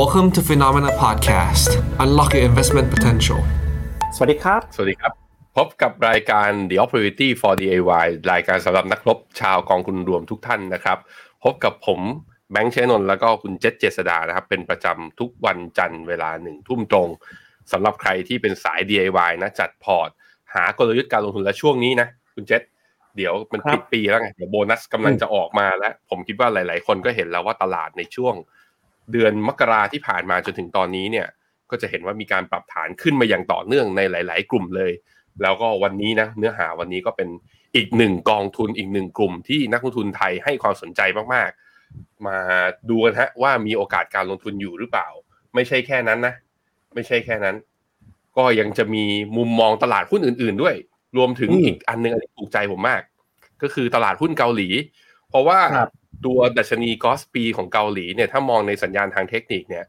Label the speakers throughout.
Speaker 1: Welcome to Phenomena Podcast. Unlock your investment potential.
Speaker 2: สวัสดีครับ
Speaker 3: สวัสดีครับ พบกับรายการ The Opportunity for DIY รายการสำหรับนักรบชาวกองทุนรวมทุกท่านนะครับ พบกับผมแบงค์เชนนท์แล้วก็คุณเจษเจษดานะครับ เป็นประจำทุกวันจันทร์เวลาหนึ่งทุ่มตรงสำหรับใครที่เป็นสาย DIY นะจัดพอร์ต หากลยุทธ์การลงทุนและช่วงนี้นะคุณเจษเดี๋ยวมัน
Speaker 2: ครับ
Speaker 3: ปิดปีแล้วไงเดี๋ยวโบนัสกำลังจะออกมาแล้ว ผมคิดว่าหลาย ๆ คนก็เห็นแล้วว่าตลาดในช่วง เดือนมกราที่ผ่านมาจนถึงตอนนี้เนี่ยก็จะเห็นว่ามีการปรับฐานขึ้นมาอย่างต่อเนื่องในหลาย ๆ กลุ่มเลย แล้วก็วันนี้นะเนื้อหาวันนี้ก็เป็นอีกหนึ่งกองทุนอีกหนึ่งกลุ่มที่นักลงทุนไทยให้ความสนใจมาก ๆ มาดูกันฮะว่ามีโอกาสการลงทุนอยู่หรือเปล่า ไม่ใช่แค่นั้นนะไม่ใช่แค่นั้น ก็ยังจะมีมุมมองตลาดหุ้นอื่น ๆ ด้วย รวมถึง
Speaker 2: อืม
Speaker 3: อีกอันหนึงอันนี้ถูกใจผมมาก ก็คือตลาดหุ้นเกาหลี เพราะว่า
Speaker 2: ครับ
Speaker 3: ตัวดัชนีกอสปีของเกาหลีเนี่ยถ้ามองในสัญญาณทางเทคนิคเนี่ย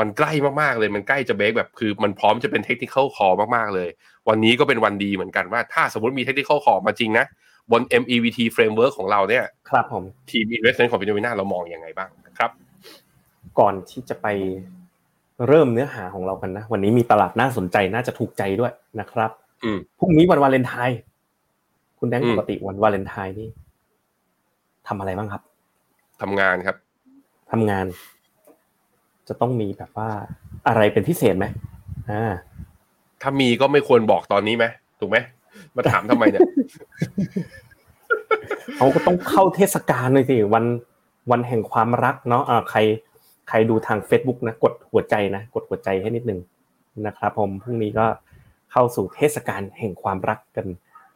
Speaker 3: มันใกล้มากๆเลยมันใกล้จะเบรกแบบคือมันพร้อมจะเป็นเทคนิคคอมากๆเลย วันนี้ก็เป็นวันดีเหมือนกันว่า ถ้าสมมติมีเทคนิคคอมาจริงนะ บน MEVT framework ของเราเนี่ย
Speaker 2: ครับผม
Speaker 3: ทีม investment ของพิจารณาเรามองยังไงบ้างครับ
Speaker 2: ก่อนที่จะไปเริ่มเนื้อหาของเรากันนะ วันนี้มีตลาดน่าสนใจน่าจะถูกใจด้วยนะครับ
Speaker 3: อืม
Speaker 2: พรุ่งนี้วันวาเลนไทน์คุณแดง
Speaker 3: อืม
Speaker 2: ปกติวันวาเลนไทน์นี่ทำอะไรบ้างครับ
Speaker 3: ทำงานครับ
Speaker 2: ทำงาน จะต้องมีแบบว่าอะไรเป็นพิเศษไหมอ่า
Speaker 3: ถ้ามีก็ไม่ควรบอกตอนนี้ไหมถูกไหมมาถามทำไมเนี่ย
Speaker 2: เขาก็ต้องเข้าเทศกาลเลยสิวันวันแห่งความรักเนาะอ่าใคร ใครดูทาง Facebook นะ กดหัวใจนะกดหัวใจให้นิดนึงนะครับ ผมพรุ่งนี้ก็เข้าสู่เทศกาลแห่งความรักกัน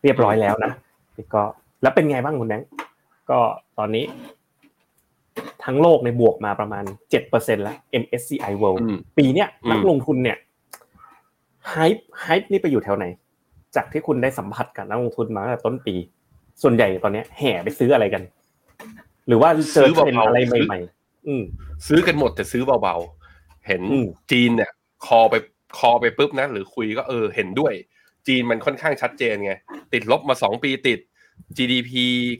Speaker 2: เรียบร้อยแล้วนะนี่ก็แล้วเป็นไงบ้างคุณแดงก็ตอนนี้ ทั้งโลกในบวกมาประมาณ7%แล้ว MSCI World
Speaker 3: อืม
Speaker 2: ปีเนี้ย
Speaker 3: อืม
Speaker 2: นักลงทุนเนี่ยไฮป์ไฮป์นี่ไปอยู่แถวไหน จากที่คุณได้สัมผัสกับนักลงทุนมาตั้งแต่ต้นปี ส่วนใหญ่ตอนเนี้ยแห่ไปซื้ออะไรกัน หรือว่าเจอเทรนด์อะไรใหม่ๆอืม
Speaker 3: ซื้อกันหมดแต่ซื้อเบาๆ เห็น
Speaker 2: อืม
Speaker 3: จีนเนี่ย คอไปคอไปปุ๊บนะหรือคุยก็เออเห็นด้วย จีนมันค่อนข้างชัดเจนไง ติดลบมาสองปีติด GDP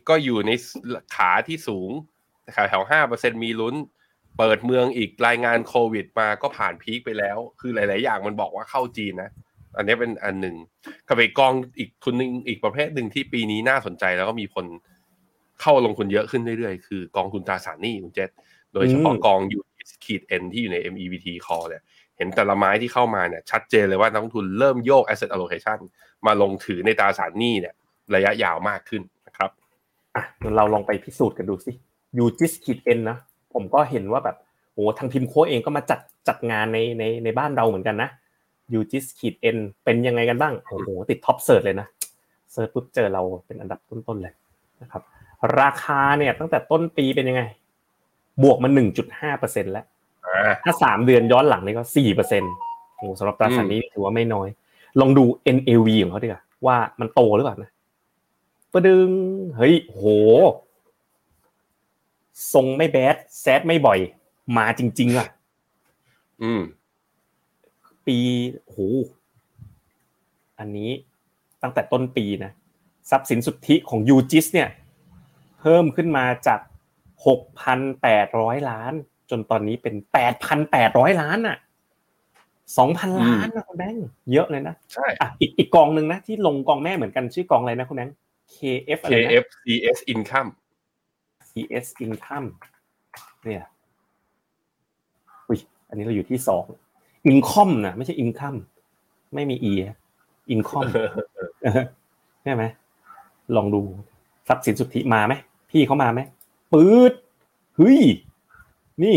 Speaker 3: ก็อยู่ในขาที่สูง แถวแถวห้าเปอร์เซ็นมีลุ้น เปิดเมืองอีกรายงานโควิดมาก็ผ่านพีคไปแล้ว คือหลาย ๆ อย่างมันบอกว่าเข้าจีนนะ อันนี้เป็นอันหนึ่งกับไปกองอีกทุนหนึ่งอีกประเภทหนึ่งที่ปีนี้น่าสนใจแล้วก็มีคนเข้าลงทุนเยอะขึ้นเรื่อย ๆ คือกองทุนตราสารหนี้คุณเจษโดยเฉพาะ
Speaker 2: อืม
Speaker 3: กองอยู่ขีดเอ็นที่อยู่ใน MEVT call เนี่ยเห็นแต่ละไม้ที่เข้ามาเนี่ยชัดเจนเลยว่านักลงทุนเริ่มโยก asset allocation มาลงถือในตราสารหนี้เนี่ย ระยะยาวมากขึ้นนะครับ
Speaker 2: อะงั้นเราลองไปพิสูจน์กันดูสิ UGIS ขีด N นะผมก็เห็นว่าแบบโอ้ทาง PIMCO เองก็มาจัดจัดงานในในในบ้านเราเหมือนกันนะ UGIS ขีด N เป็นยังไงกันบ้างโอ้โหติด top search เลยนะเซิร์ชปุ๊บเจอเราเป็นอันดับต้นๆเลยนะครับราคาเนี่ยตั้งแต่ต้นปีเป็นยังไง บวกมาหนึ่งจุดห้าเปอร์เซ็นแล้ว
Speaker 3: อ่า
Speaker 2: ถ้าสามเดือนย้อนหลังนี่ก็สี่เปอร์เซ็นต์โอ้สำหรับตราสารหนี้ถือว่าไม่น้อย ลองดู NAV ของเขาดีกว่าว่ามันโตหรือเปล่านะประดึงเฮ้ยโห ทรงไม่แบดแซดไม่บ่อย มาจริง ๆ อะ
Speaker 3: อืม
Speaker 2: ปีโหอันนี้ตั้งแต่ต้นปีนะทรัพย์สินสุทธิของยูจิสเนี่ย เพิ่มขึ้นมาจาก6,800ล้าน จนตอนนี้เป็น8,800ล้านอะ2,000ล้านนะคุณแบงค์เยอะเลยนะ
Speaker 3: ใช่
Speaker 2: อะอีกอีกกองหนึ่งนะที่ลงกองแม่เหมือนกันชื่อกองอะไรนะคุณแบงค์ KF อะไรนะ
Speaker 3: KFCS income
Speaker 2: CS income เนี่ยอุ้ยอันนี้เราอยู่ที่สอง income นะไม่ใช่ income ไม่มี e อะ income ใช่ไหมลองดูทรัพย์สินสุทธิมาไหมพี่เขามาไหมปื๊ดเฮ้ยนี่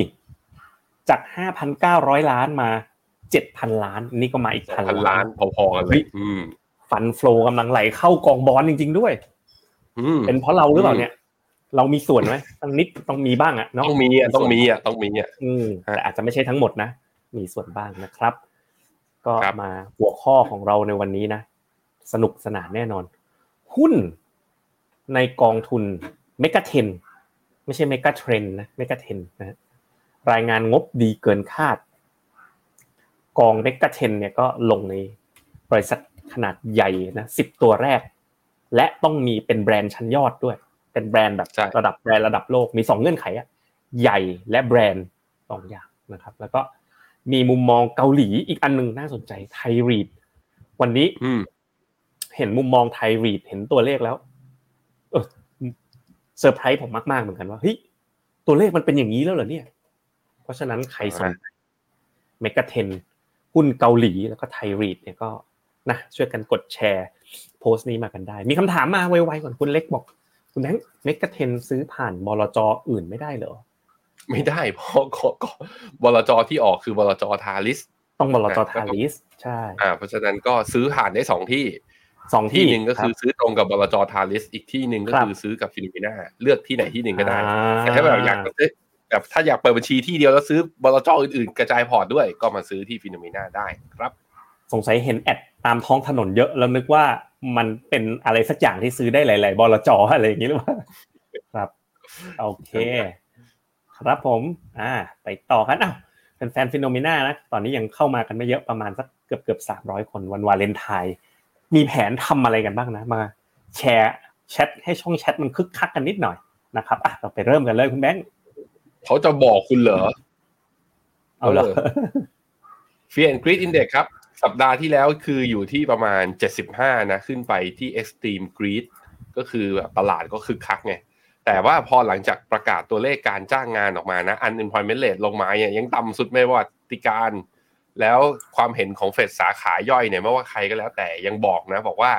Speaker 2: จากห้าพันเก้าร้อยล้านมาเจ็ดพันล้าน นี่ก็มาอีกพัน
Speaker 3: พัน
Speaker 2: ล้า
Speaker 3: ล้านนพอๆกันเลยอืม
Speaker 2: ฟันฟลอกำลังไหลเข้ากองบอลจริง ๆ ด้วย
Speaker 3: อืม
Speaker 2: เป็นเพราะเราหรือเปล่า
Speaker 3: อืม
Speaker 2: เนี่ย เรามีส่วนไหมต้องนิดต้องมีบ้างอะเนาะ
Speaker 3: ต้องมีอะต้องมีอะต้องมีอะ
Speaker 2: อืม
Speaker 3: ฮะ
Speaker 2: แต่อาจจะไม่ใช่ทั้งหมดนะมีส่วนบ้างนะครับ ก็
Speaker 3: ครับ
Speaker 2: มาหัวข้อของเราในวันนี้นะ สนุกสนานแน่นอน หุ้นในกองทุนเมกะเทนไม่ใช่เมกะเทรนนะเมกะเทนนะฮะรายงานงบดีเกินคาด กองเมกะเทนเนี่ยก็ลงในบริษัทขนาดใหญ่นะสิบตัวแรก และต้องมีเป็นแบรนด์ชั้นยอดด้วย เป็นแบรนด์แบบ
Speaker 3: ใช่
Speaker 2: ระดับแบรนด์ระดับโลกมีสองเงื่อนไขอะใหญ่และแบรนด์สองอย่างนะครับ แล้วก็มีมุมมองเกาหลีอีกอันหนึ่งน่าสนใจ Thai REIT วันนี้
Speaker 3: อืม
Speaker 2: เห็นมุมมอง Thai REIT เห็นตัวเลขแล้วเออเซอร์ไพรส์ผมมาก ๆ เหมือนกันว่าเฮ้ยตัวเลขมันเป็นอย่างนี้แล้วเหรอเนี่ย เพราะฉะนั้นใครสนMEGA10 หุ้นเกาหลีแล้วก็ Thai REIT เนี่ยก็นะช่วยกันกดแชร์ โพสต์นี้มากันได้ มีคำถามมาไวๆก่อนคุณเล็กบอก คุณแบงค์ MEGA10 ซื้อผ่านบลจอื่นไม่ได้เหรอ
Speaker 3: ไม่ได้เพราะก็ก็บลจที่ออกคือบลจ Talis
Speaker 2: ต้องบลจ Talis ใช่
Speaker 3: อ่าเพราะฉะนั้นก็ซื้อผ่านได้สองที่
Speaker 2: สอง
Speaker 3: ที่
Speaker 2: ที่
Speaker 3: หนึ่งก็คือ
Speaker 2: รับ
Speaker 3: ซื้อตรงกับบลจ Talis อีกที่หนึ่งก็
Speaker 2: ครับ
Speaker 3: คือซื้อกับ Finnomena เลือกที่ไหนที่หนึ่งก็ได้
Speaker 2: อ่า
Speaker 3: แต่ถ้าแบบอยากจะซื้อแบบถ้าอยากเปิดบัญชีที่เดียวแล้วซื้อบลจอื่นๆ กระจายพอร์ตด้วย ก็มาซื้อที่ Finnomena ได้ครับ
Speaker 2: สงสัยเห็น ad ตามท้องถนนเยอะแล้วนึกว่า มันเป็นอะไรสักอย่างที่ซื้อได้หลาย ๆบลจอะไรอย่างนี้หรือเปล่าครับ โอเค ครับผม อ่า ไปต่อกันอ้าวแฟนๆ Finnomena นะ ตอนนี้ยังเข้ามากันไม่เยอะประมาณสักเกือบเกือบสามร้อยคนวันวาเลนไทน์มีแผนทำอะไรกันบ้างนะ มา แชร์แชทให้ช่องแชทมันคึกคักกันนิดหน่อยนะครับอะเราไปเริ่มกันเลยคุณแบงค์
Speaker 3: เขาจะบอกคุณเหรอ
Speaker 2: เอาเหรอ
Speaker 3: เฟียนกรีดอินเด็กครับ สัปดาห์ที่แล้วคืออยู่ที่ประมาณ 75 นะ ขึ้นไปที่ Extreme Greed ก็คือแบบตลาดก็คึกคักไง แต่ว่าพอหลังจากประกาศตัวเลขการจ้างงานออกมานะ unemployment rate ลงมาเนี่ยยังต่ำสุดไม่ว่าติการ แล้วความเห็นของเฟดสาขาย่อยเนี่ยไม่ว่าใครก็แล้วแต่ยังบอกนะ บอกว่า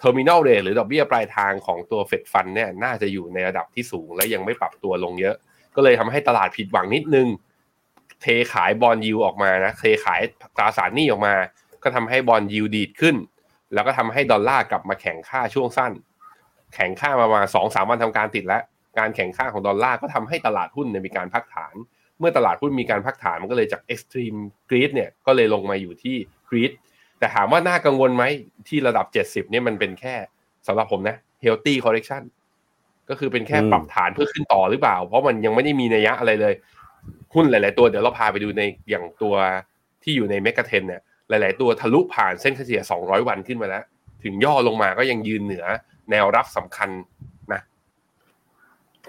Speaker 3: terminal rate หรือดอกเบี้ยปลายทางของตัวเฟดฟันเนี่ยน่าจะอยู่ในระดับที่สูงและยังไม่ปรับตัวลงเยอะ ก็เลยทำให้ตลาดผิดหวังนิดนึง เทขายบอลยูออกมานะเทขายตราสารหนี้ออกมา ก็ทำให้บอลยูดีดขึ้น แล้วก็ทำให้ดอลลาร์กลับมาแข่งค่าช่วงสั้น แข่งค่ามาประมาณสองสามวันทำการติดแล้ว การแข่งค่าของดอลลาร์ก็ทำให้ตลาดหุ้นเนี่ยมีการพักฐาน เมื่อตลาดหุ้นมีการพักฐานมันก็เลยจาก extreme greed เนี่ยก็เลยลงมาอยู่ที่ greed แต่ถามว่าน่ากังวลไหมที่ระดับ 70เนี่ยมันเป็นแค่สำหรับผมนะ healthy correction ก็คือเป็นแค่
Speaker 2: อืม
Speaker 3: ปรับฐานเพื่อขึ้นต่อหรือเปล่า เพราะมันยังไม่ได้มีนัยยะอะไรเลย หุ้นหลาย ๆ ตัวเดี๋ยวเราพาไปดูในอย่างตัวที่อยู่ในเมกะเทนเนี่ยหลาย ๆ ตัวทะลุผ่านเส้นเฉลี่ย 200 วันขึ้นมาแล้ว ถึงย่อลงมาก็ยังยืนเหนือแนวรับสำคัญนะ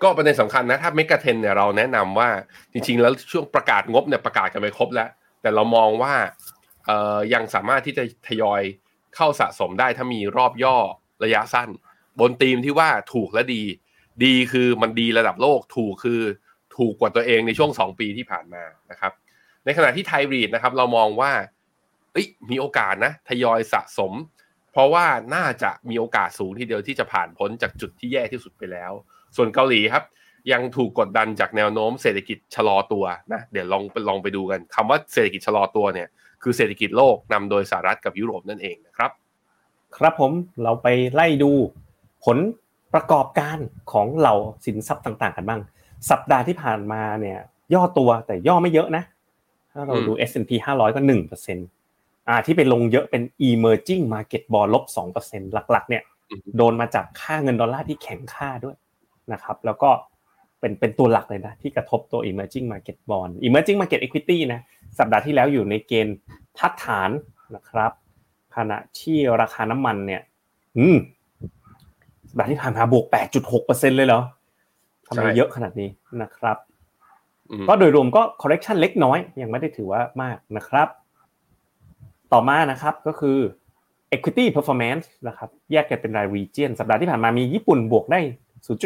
Speaker 3: ก็ประเด็นสำคัญนะถ้าเมกะเทนเนี่ยเราแนะนำว่าจริง ๆ แล้วช่วงประกาศงบเนี่ยประกาศกันไปครบแล้ว แต่เรามองว่าเอ่อยังสามารถที่จะทยอยเข้าสะสมได้ถ้ามีรอบย่อระยะสั้น บนธีมที่ว่าถูกและดี ดีคือมันดีระดับโลกถูกคือ ถูกกว่าตัวเองในช่วง 2 ปีที่ผ่านมานะครับ ในขณะที่ไทยรีดนะครับ เรามองว่ามีโอกาสนะทยอยสะสม เพราะว่าน่าจะมีโอกาสสูงทีเดียวที่จะผ่านพ้นจากจุดที่แย่ที่สุดไปแล้ว ส่วนเกาหลีครับ ยังถูกกดดันจากแนวโน้มเศรษฐกิจชะลอตัวนะเดี๋ยวลองลองไปดูกันคำว่าเศรษฐกิจชะลอตัวเนี่ยคือเศรษฐกิจโลกนำโดยสหรัฐกับยุโรปนั่นเองนะครับ
Speaker 2: ครับผมเราไปไล่ดูผลประกอบการของเหล่าสินทรัพย์ต่าง ๆ กันบ้าง สัปดาห์ที่ผ่านมาเนี่ยย่อตัวแต่ย่อไม่เยอะนะ ถ้าเราดู S&P 500 ก็1%อ่าที่ไปลงเยอะเป็น emerging market bond ลบ2%หลักๆ เนี่ย
Speaker 3: อืม
Speaker 2: โดนมาจากค่าเงินดอลลาร์ที่แข็งค่าด้วยนะครับ แล้วก็เป็นเป็นตัวหลักเลยนะ ที่กระทบตัว emerging market bond emerging market equity นะ สัปดาห์ที่แล้วอยู่ในเกณฑ์ทัดฐานนะครับ ขณะที่ราคาน้ำมันเนี่ย อืมสัปดาห์ที่ผ่านมาบวก 8.6%เลยเหรอ ทำไม
Speaker 3: ใช่
Speaker 2: เยอะขนาดนี้นะครับ
Speaker 3: อืม
Speaker 2: ก็โดยรวมก็ correction เล็กน้อย ยังไม่ได้ถือว่ามากนะครับ ต่อมานะครับก็คือ equity performance นะครับแยกกันเป็นราย region สัปดาห์ที่ผ่านมามีญี่ปุ่นบวกได้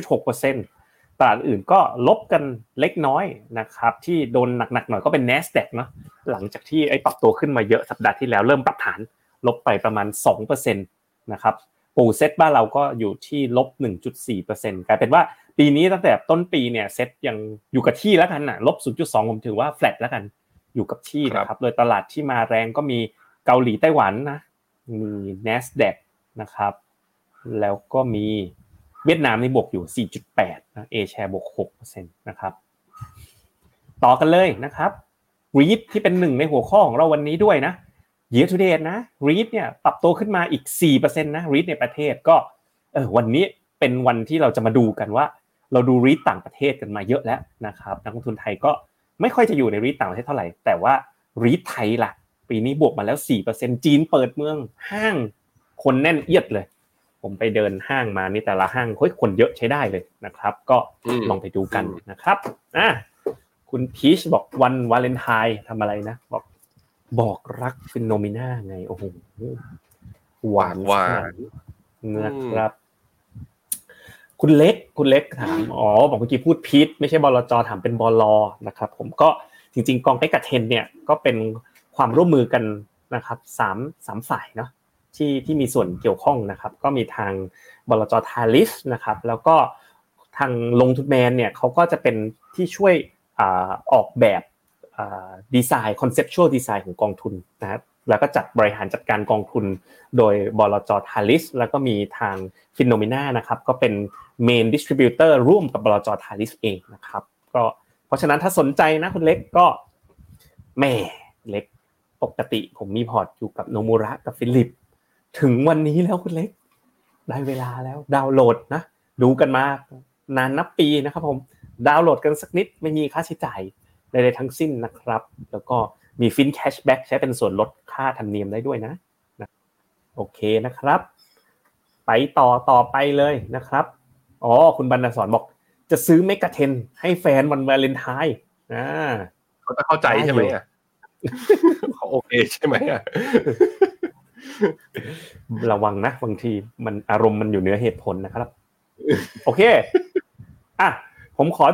Speaker 2: 0.6%ตลาดอื่นก็ลบกันเล็กน้อยนะครับ ที่โดนหนักๆหน่อยก็เป็น NASDAQ เนาะหลังจากที่ไอ้ปรับตัวขึ้นมาเยอะสัปดาห์ที่แล้วเริ่มปรับฐานลบไปประมาณ 2%นะครับ ปูเซ็ตบ้านเราก็อยู่ที่ลบ1.4%กลายเป็นว่าปีนี้ตั้งแต่ต้นปีเนี่ยเซ็ตยังอยู่กับที่แล้วกันนะลบ0.2ผมถือว่า flat แล้วกันอยู่กับที่นะครับ โดยตลาดที่มาแรงก็มีเกาหลีไต้หวันนะมี NASDAQ นะครับ แล้วก็มีเวียดนามนี่บวกอยู่ 4.8นะเอแชร์บวก6%นะครับต่อกันเลยนะครับ REIT ที่เป็นหนึ่งในหัวข้อของเราวันนี้ด้วยนะ year to date นะ REIT เนี่ยปรับตัวขึ้นมาอีก 4%นะ REIT ในประเทศก็เออวันนี้เป็นวันที่เราจะมาดูกันว่า เราดู REIT ต่างประเทศกันมาเยอะแล้วนะครับนักลงทุนไทยก็ไม่ค่อยจะอยู่ใน REIT ต่างประเทศเท่าไหร่ แต่ว่า REIT ไทยล่ะ ปีนี้บวกมาแล้ว 4%จีนเปิดเมืองห้างคนแน่นเอียดเลย ผมไปเดินห้างมานี่แต่ละห้างเฮ้ยคนเยอะใช้ได้เลยนะครับ ก็
Speaker 3: อืม
Speaker 2: ลองไปดูกัน
Speaker 3: อืม
Speaker 2: นะครับอะคุณพีชบอกวันวาเลนไทน์ทำอะไรนะ บอก บอกรักฟินโนมิน่าไง โอ้โหหวาน
Speaker 3: หวาน
Speaker 2: นะครับ คุณเล็ก คุณเล็กถาม อ๋อ บอกเมื่อกี้พูดพีชไม่ใช่บลจถามเป็นบลนะครับ ผมก็จริง ๆ กองเปกับเทน เนี่ยก็เป็นความร่วมมือกันนะครับสามสามฝ่ายเนาะที่ที่มีส่วนเกี่ยวข้องนะครับ ก็มีทางบลจ Talis นะครับ แล้วก็ทางลงทุนแมนเนี่ยเขาก็จะเป็นที่ช่วยออกแบบ ดีไซน์ conceptual design ของกองทุนนะครับแล้วก็จัดบริหารจัดการกองทุน โดยบลจ Talis แล้วก็มีทาง Finnomena นะครับก็เป็น main distributor ร่วมกับบลจ Talis เองนะครับก็เพราะฉะนั้นถ้าสนใจนะคุณเล็กก็แม่เล็กปกติผมมีพอร์ตอยู่กับโนมูระกับฟิลลิป ถึงวันนี้แล้วคุณเล็ก ได้เวลาแล้วดาวน์โหลดนะดูกันมานานนับปีนะครับผมดาวน์โหลดกันสักนิดไม่มีค่าใช้จ่าย ใดๆทั้งสิ้นนะครับ แล้วก็มี Finn cashback ใช้เป็นส่วนลดค่าธรรมเนียมได้ด้วยนะนะ โอเคนะครับ ไปต่อต่อไปเลยนะครับ อ๋อ คุณบรรณสอนบอก จะซื้อ MEGA10 ให้แฟนวันวาเลนไทน์อ่า
Speaker 3: เขาจะเข้าใจใช่ไหมอะเขาโอเคใช่ไหมอะ
Speaker 2: ระวังนะบางทีมันอารมณ์มันอยู่เหนือเหตุผลนะครับ โอเค อะผมขอ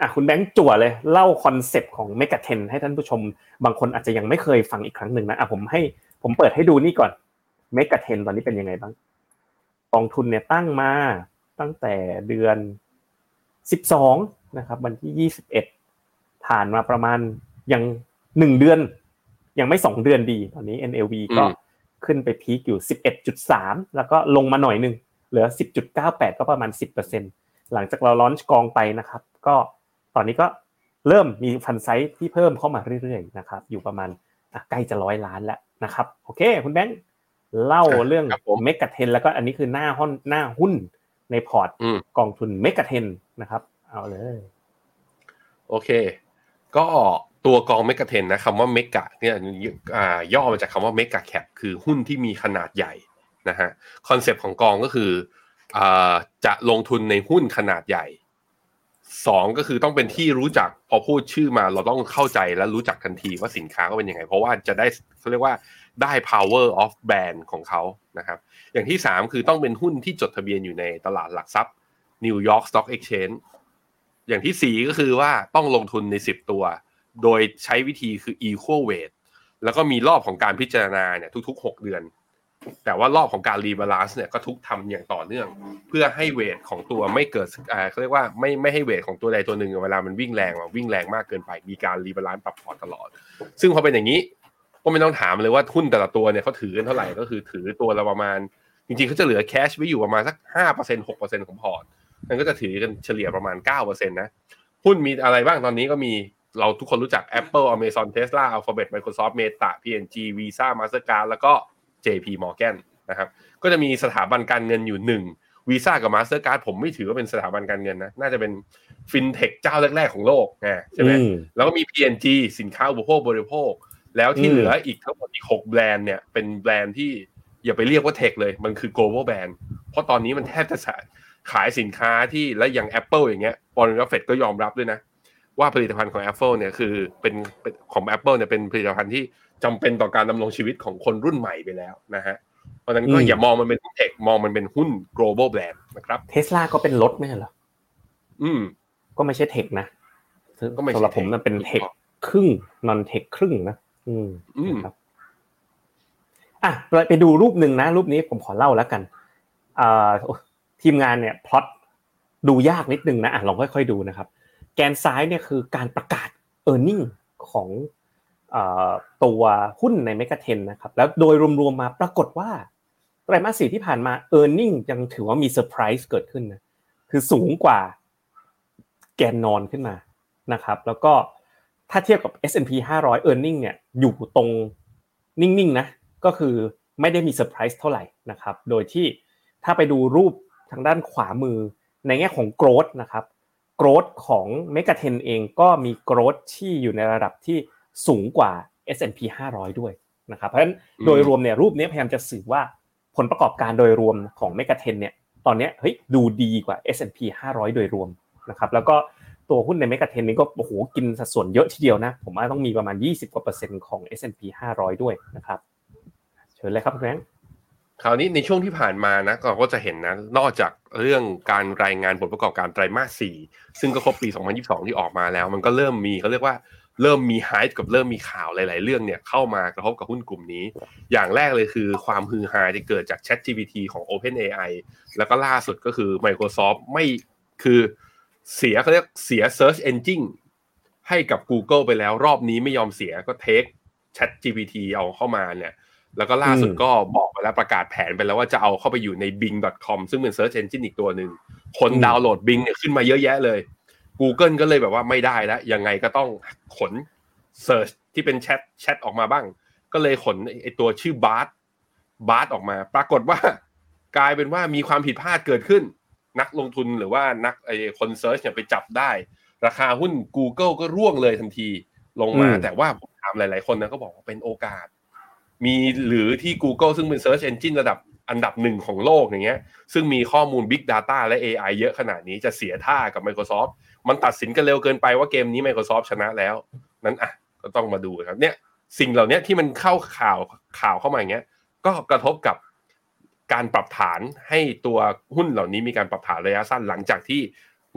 Speaker 2: อะคุณแบงค์จั่วเลยเล่าคอนเซปต์ของ MEGA10ให้ท่านผู้ชม บางคนอาจจะยังไม่เคยฟังอีกครั้งหนึ่งนะอะผมให้ผมเปิดให้ดูนี่ก่อน MEGA10ตอนนี้เป็นยังไงบ้างกองทุนเนี่ยตั้งมาตั้งแต่เดือนสิบสองนะครับ วันที่ยี่สิบเอ็ดผ่านมาประมาณยังหนึ่งเดือน ยังไม่สองเดือนดี ตอนนี้ NAV ก็ขึ้นไป peak อยู่สิบเอ็ดจุดสามแล้วก็ลงมาหน่อยหนึ่งเหลือสิบจุดเก้าแปดก็ประมาณสิบเปอร์เซ็นหลังจากเรา launch กองไปนะครับ ก็ ตอนนี้ก็เริ่มมี fund size ที่เพิ่มเข้ามาเรื่อยๆนะครับ อยู่ประมาณใกล้จะร้อยล้านแล้วนะครับ โอเค คุณแบงค์เล่าเรื่อง MEGA10 แล้วก็อันนี้คือหน้าหุ้นหน้าหุ้นในพอร์ตกองทุน MEGA10นะครับ เอาเลย
Speaker 3: โอเค ก็ตัวกอง MEGA10นะคำว่า mega เนี่ยย่อมาจากคำว่า mega cap คือหุ้นที่มีขนาดใหญ่นะฮะคอนเซปต์ของกองก็คือจะลงทุนในหุ้นขนาดใหญ่ สองก็คือต้องเป็นที่รู้จักพอพูดชื่อมาเราต้องเข้าใจและรู้จักทันทีว่าสินค้าก็เป็นยังไง เพราะว่าจะได้เขาเรียกว่าได้ power of brand ของเขานะครับ อย่างที่สามคือต้องเป็นหุ้นที่จดทะเบียนอยู่ในตลาดหลักทรัพย์ New York Stock Exchange อย่างที่สี่ก็คือว่าต้องลงทุนในสิบตัว โดยใช้วิธีคือ equal weight แล้วก็มีรอบของการพิจารณาเนี่ยทุก ๆ 6 เดือน แต่ว่ารอบของการ rebalance เนี่ยก็ทุกทำอย่างต่อเนื่อง เพื่อให้ weight ของตัวไม่เกิดอ่าเขาเรียกว่าไม่ไม่ให้ weight ของตัวใดตัวหนึ่งเวลามันวิ่งแรงวิ่งแรงมากเกินไป มีการ rebalance ปรับพอร์ตตลอด ซึ่งพอเป็นอย่างนี้ก็ไม่ต้องถามเลยว่าหุ้นแต่ละตัวเนี่ยเขาถือกันเท่าไหร่ก็คือถือตัวละประมาณ จริงๆเขาจะเหลือ cash ไว้อยู่ประมาณสักห้าเปอร์เซ็นหกเปอร์เซ็นของพอร์ตนั่นก็จะถือกันเฉลี่ยประมาณเก้าเปอร์เซ็นนะหุ้นมีอะไรบ้างตอนนี้ก็มีเราทุกคนรู้จัก Apple Amazon Tesla Alphabet Microsoft Meta P&G Visa Mastercard แล้วก็ JP Morgan นะครับก็จะมีสถาบันการเงินอยู่หนึ่งวีซ่ากับ Mastercard ผมไม่ถือว่าเป็นสถาบันการเงินนะ น่าจะเป็นฟินเทคเจ้าแรก ๆ ของโลกนะใช่ไหมแล้วก็มี P&G สินค้าอุปโภคบริโภค แล้วที่เหลืออีกทั้งหมดอีกหกแบรนด์เนี่ยเป็นแบรนด์ที่อย่าไปเรียกว่าเทคเลย มันคือ global brand เพราะตอนนี้มันแทบจะขายสินค้าที่และอย่าง Apple อย่างเงี้ยบอลกับเฟดก็ยอมรับด้วยนะ ว่าผลิตภัณฑ์ของ Apple เนี่ยคือเป็นของ Apple เนี่ยเป็นผลิตภัณฑ์ที่ จำเป็นต่อการดำรงชีวิตของคนรุ่นใหม่ไปแล้วนะฮะเพราะฉะนั้นก็อย่ามองมันเป็นหุ้นเทคมองมันเป็นหุ้น global brand นะครับ
Speaker 2: เทสลาก็เป็นรถไม่ใช่เหรอ
Speaker 3: อืม
Speaker 2: ก็ไม่ใช่เทคนะสำหรับผมมันเป็นเทคครึ่งnon-tech ครึ่งนะอืม
Speaker 3: อืม
Speaker 2: ครับอะไปดูรูปหนึ่งนะ รูปนี้ผมขอเล่าแล้วกันอ่าทีมงานเนี่ยพล็อตดูยากนิดนึงนะอะลองค่อยๆดูนะครับ แกนซ้ายเนี่ยคือการประกาศ e a r n i n g ของ ตัวหุ้นใน MEGA10นะครับแล้วโดยรวมๆมาปรากฏว่าไตรมาสสี่ที่ผ่านมา e a r n i n g ยังถือว่ามีเซอร์ไพรส์เกิดขึ้นนะคือสูงกว่าแกนนอนขึ้นมานะครับแล้วก็ถ้าเทียบกับ S&P 500 e a r n i n g เนี่ยอยู่ตรงนิ่งๆนะก็คือไม่ได้มีเซอร์ไพรส์เท่าไหร่นะครับโดยที่ถ้าไปดูรูปทางด้านขวามือในแง่ของ growth นะครับ growth ของ MEGA10เองก็มี growth ที่อยู่ในระดับที่ สูงกว่า S&P 500 ด้วยนะครับเพราะฉะนั้นโดยรวมเนี่ยรูปนี้พยายามจะสื่อว่าผลประกอบการโดยรวมของ MEGA10เนี่ยตอนนี้เฮ้ยดูดีกว่า S&P 500 โดยรวมนะครับแล้วก็ตัวหุ้นในเมกะเทนนี้ก็โอ้โหกินสัดส่วนเยอะทีเดียวนะผมว่าต้องมีประมาณ 20กว่าเปอร์เซ็นต์ของ S&P 500 ด้วยนะครับเชิญเลยครับคุณแบงค์
Speaker 3: คราวนี้ในช่วงที่ผ่านมานะเราก็จะเห็นนะนอกจากเรื่องการรายงานผลประกอบการไตรมาส4ซึ่งก็ครบปี 2022 ที่ออกมาแล้ว มันก็เริ่มมีเขาเรียกว่า เริ่มมีไฮป์กับเริ่มมีข่าวหลาย ๆ เรื่องเนี่ยเข้ามากระทบกับหุ้นกลุ่มนี้ อย่างแรกเลยคือความฮือฮาที่เกิดจาก Chat GPT ของ OpenAI แล้วก็ล่าสุดก็คือ Microsoft ไม่คือเสียเขาเรียกเสีย Search Engine ให้กับ Google ไปแล้วรอบนี้ไม่ยอมเสียก็เทค Chat GPT เอาเข้ามาเนี่ยแล้วก็ล่าสุดก็บอกไปแล้วประกาศแผนไปแล้วว่าจะเอาเข้าไปอยู่ใน bing.com ซึ่งเป็น Search Engine อีกตัวหนึ่งคนดาวน์โหลด Bing เนี่ยขึ้นมาเยอะแยะเลย Google ก็เลยแบบว่าไม่ได้แล้วยังไงก็ต้องขน Search ที่เป็น chat chat ออกมาบ้าง ก็เลยขนไอตัวชื่อ Bard Bard ออกมา ปรากฏว่ากลายเป็นว่ามีความผิดพลาดเกิดขึ้น นักลงทุนหรือว่านักไอคน search เนี่ยไปจับได้ ราคาหุ้น Google ก็ร่วงเลยทันทีลงมา แต่ว่าผมถามหลาย ๆ คนนะก็บอกว่าเป็นโอกาส มีหรือที่ Google ซึ่งเป็น Search Engine ระดับอันดับหนึ่งของโลกอย่างเงี้ย ซึ่งมีข้อมูล Big Data และ AI เยอะขนาดนี้จะเสียท่ากับ Microsoft มันตัดสินกันเร็วเกินไปว่าเกมนี้ Microsoft ชนะแล้ว นั้นอะก็ต้องมาดูครับเนี่ยสิ่งเหล่านี้ที่มันเข้าข่าวข่าวเข้ามาอย่างเงี้ย ก็กระทบกับการปรับฐานให้ตัวหุ้นเหล่านี้มีการปรับฐานระยะสั้นหลังจากที่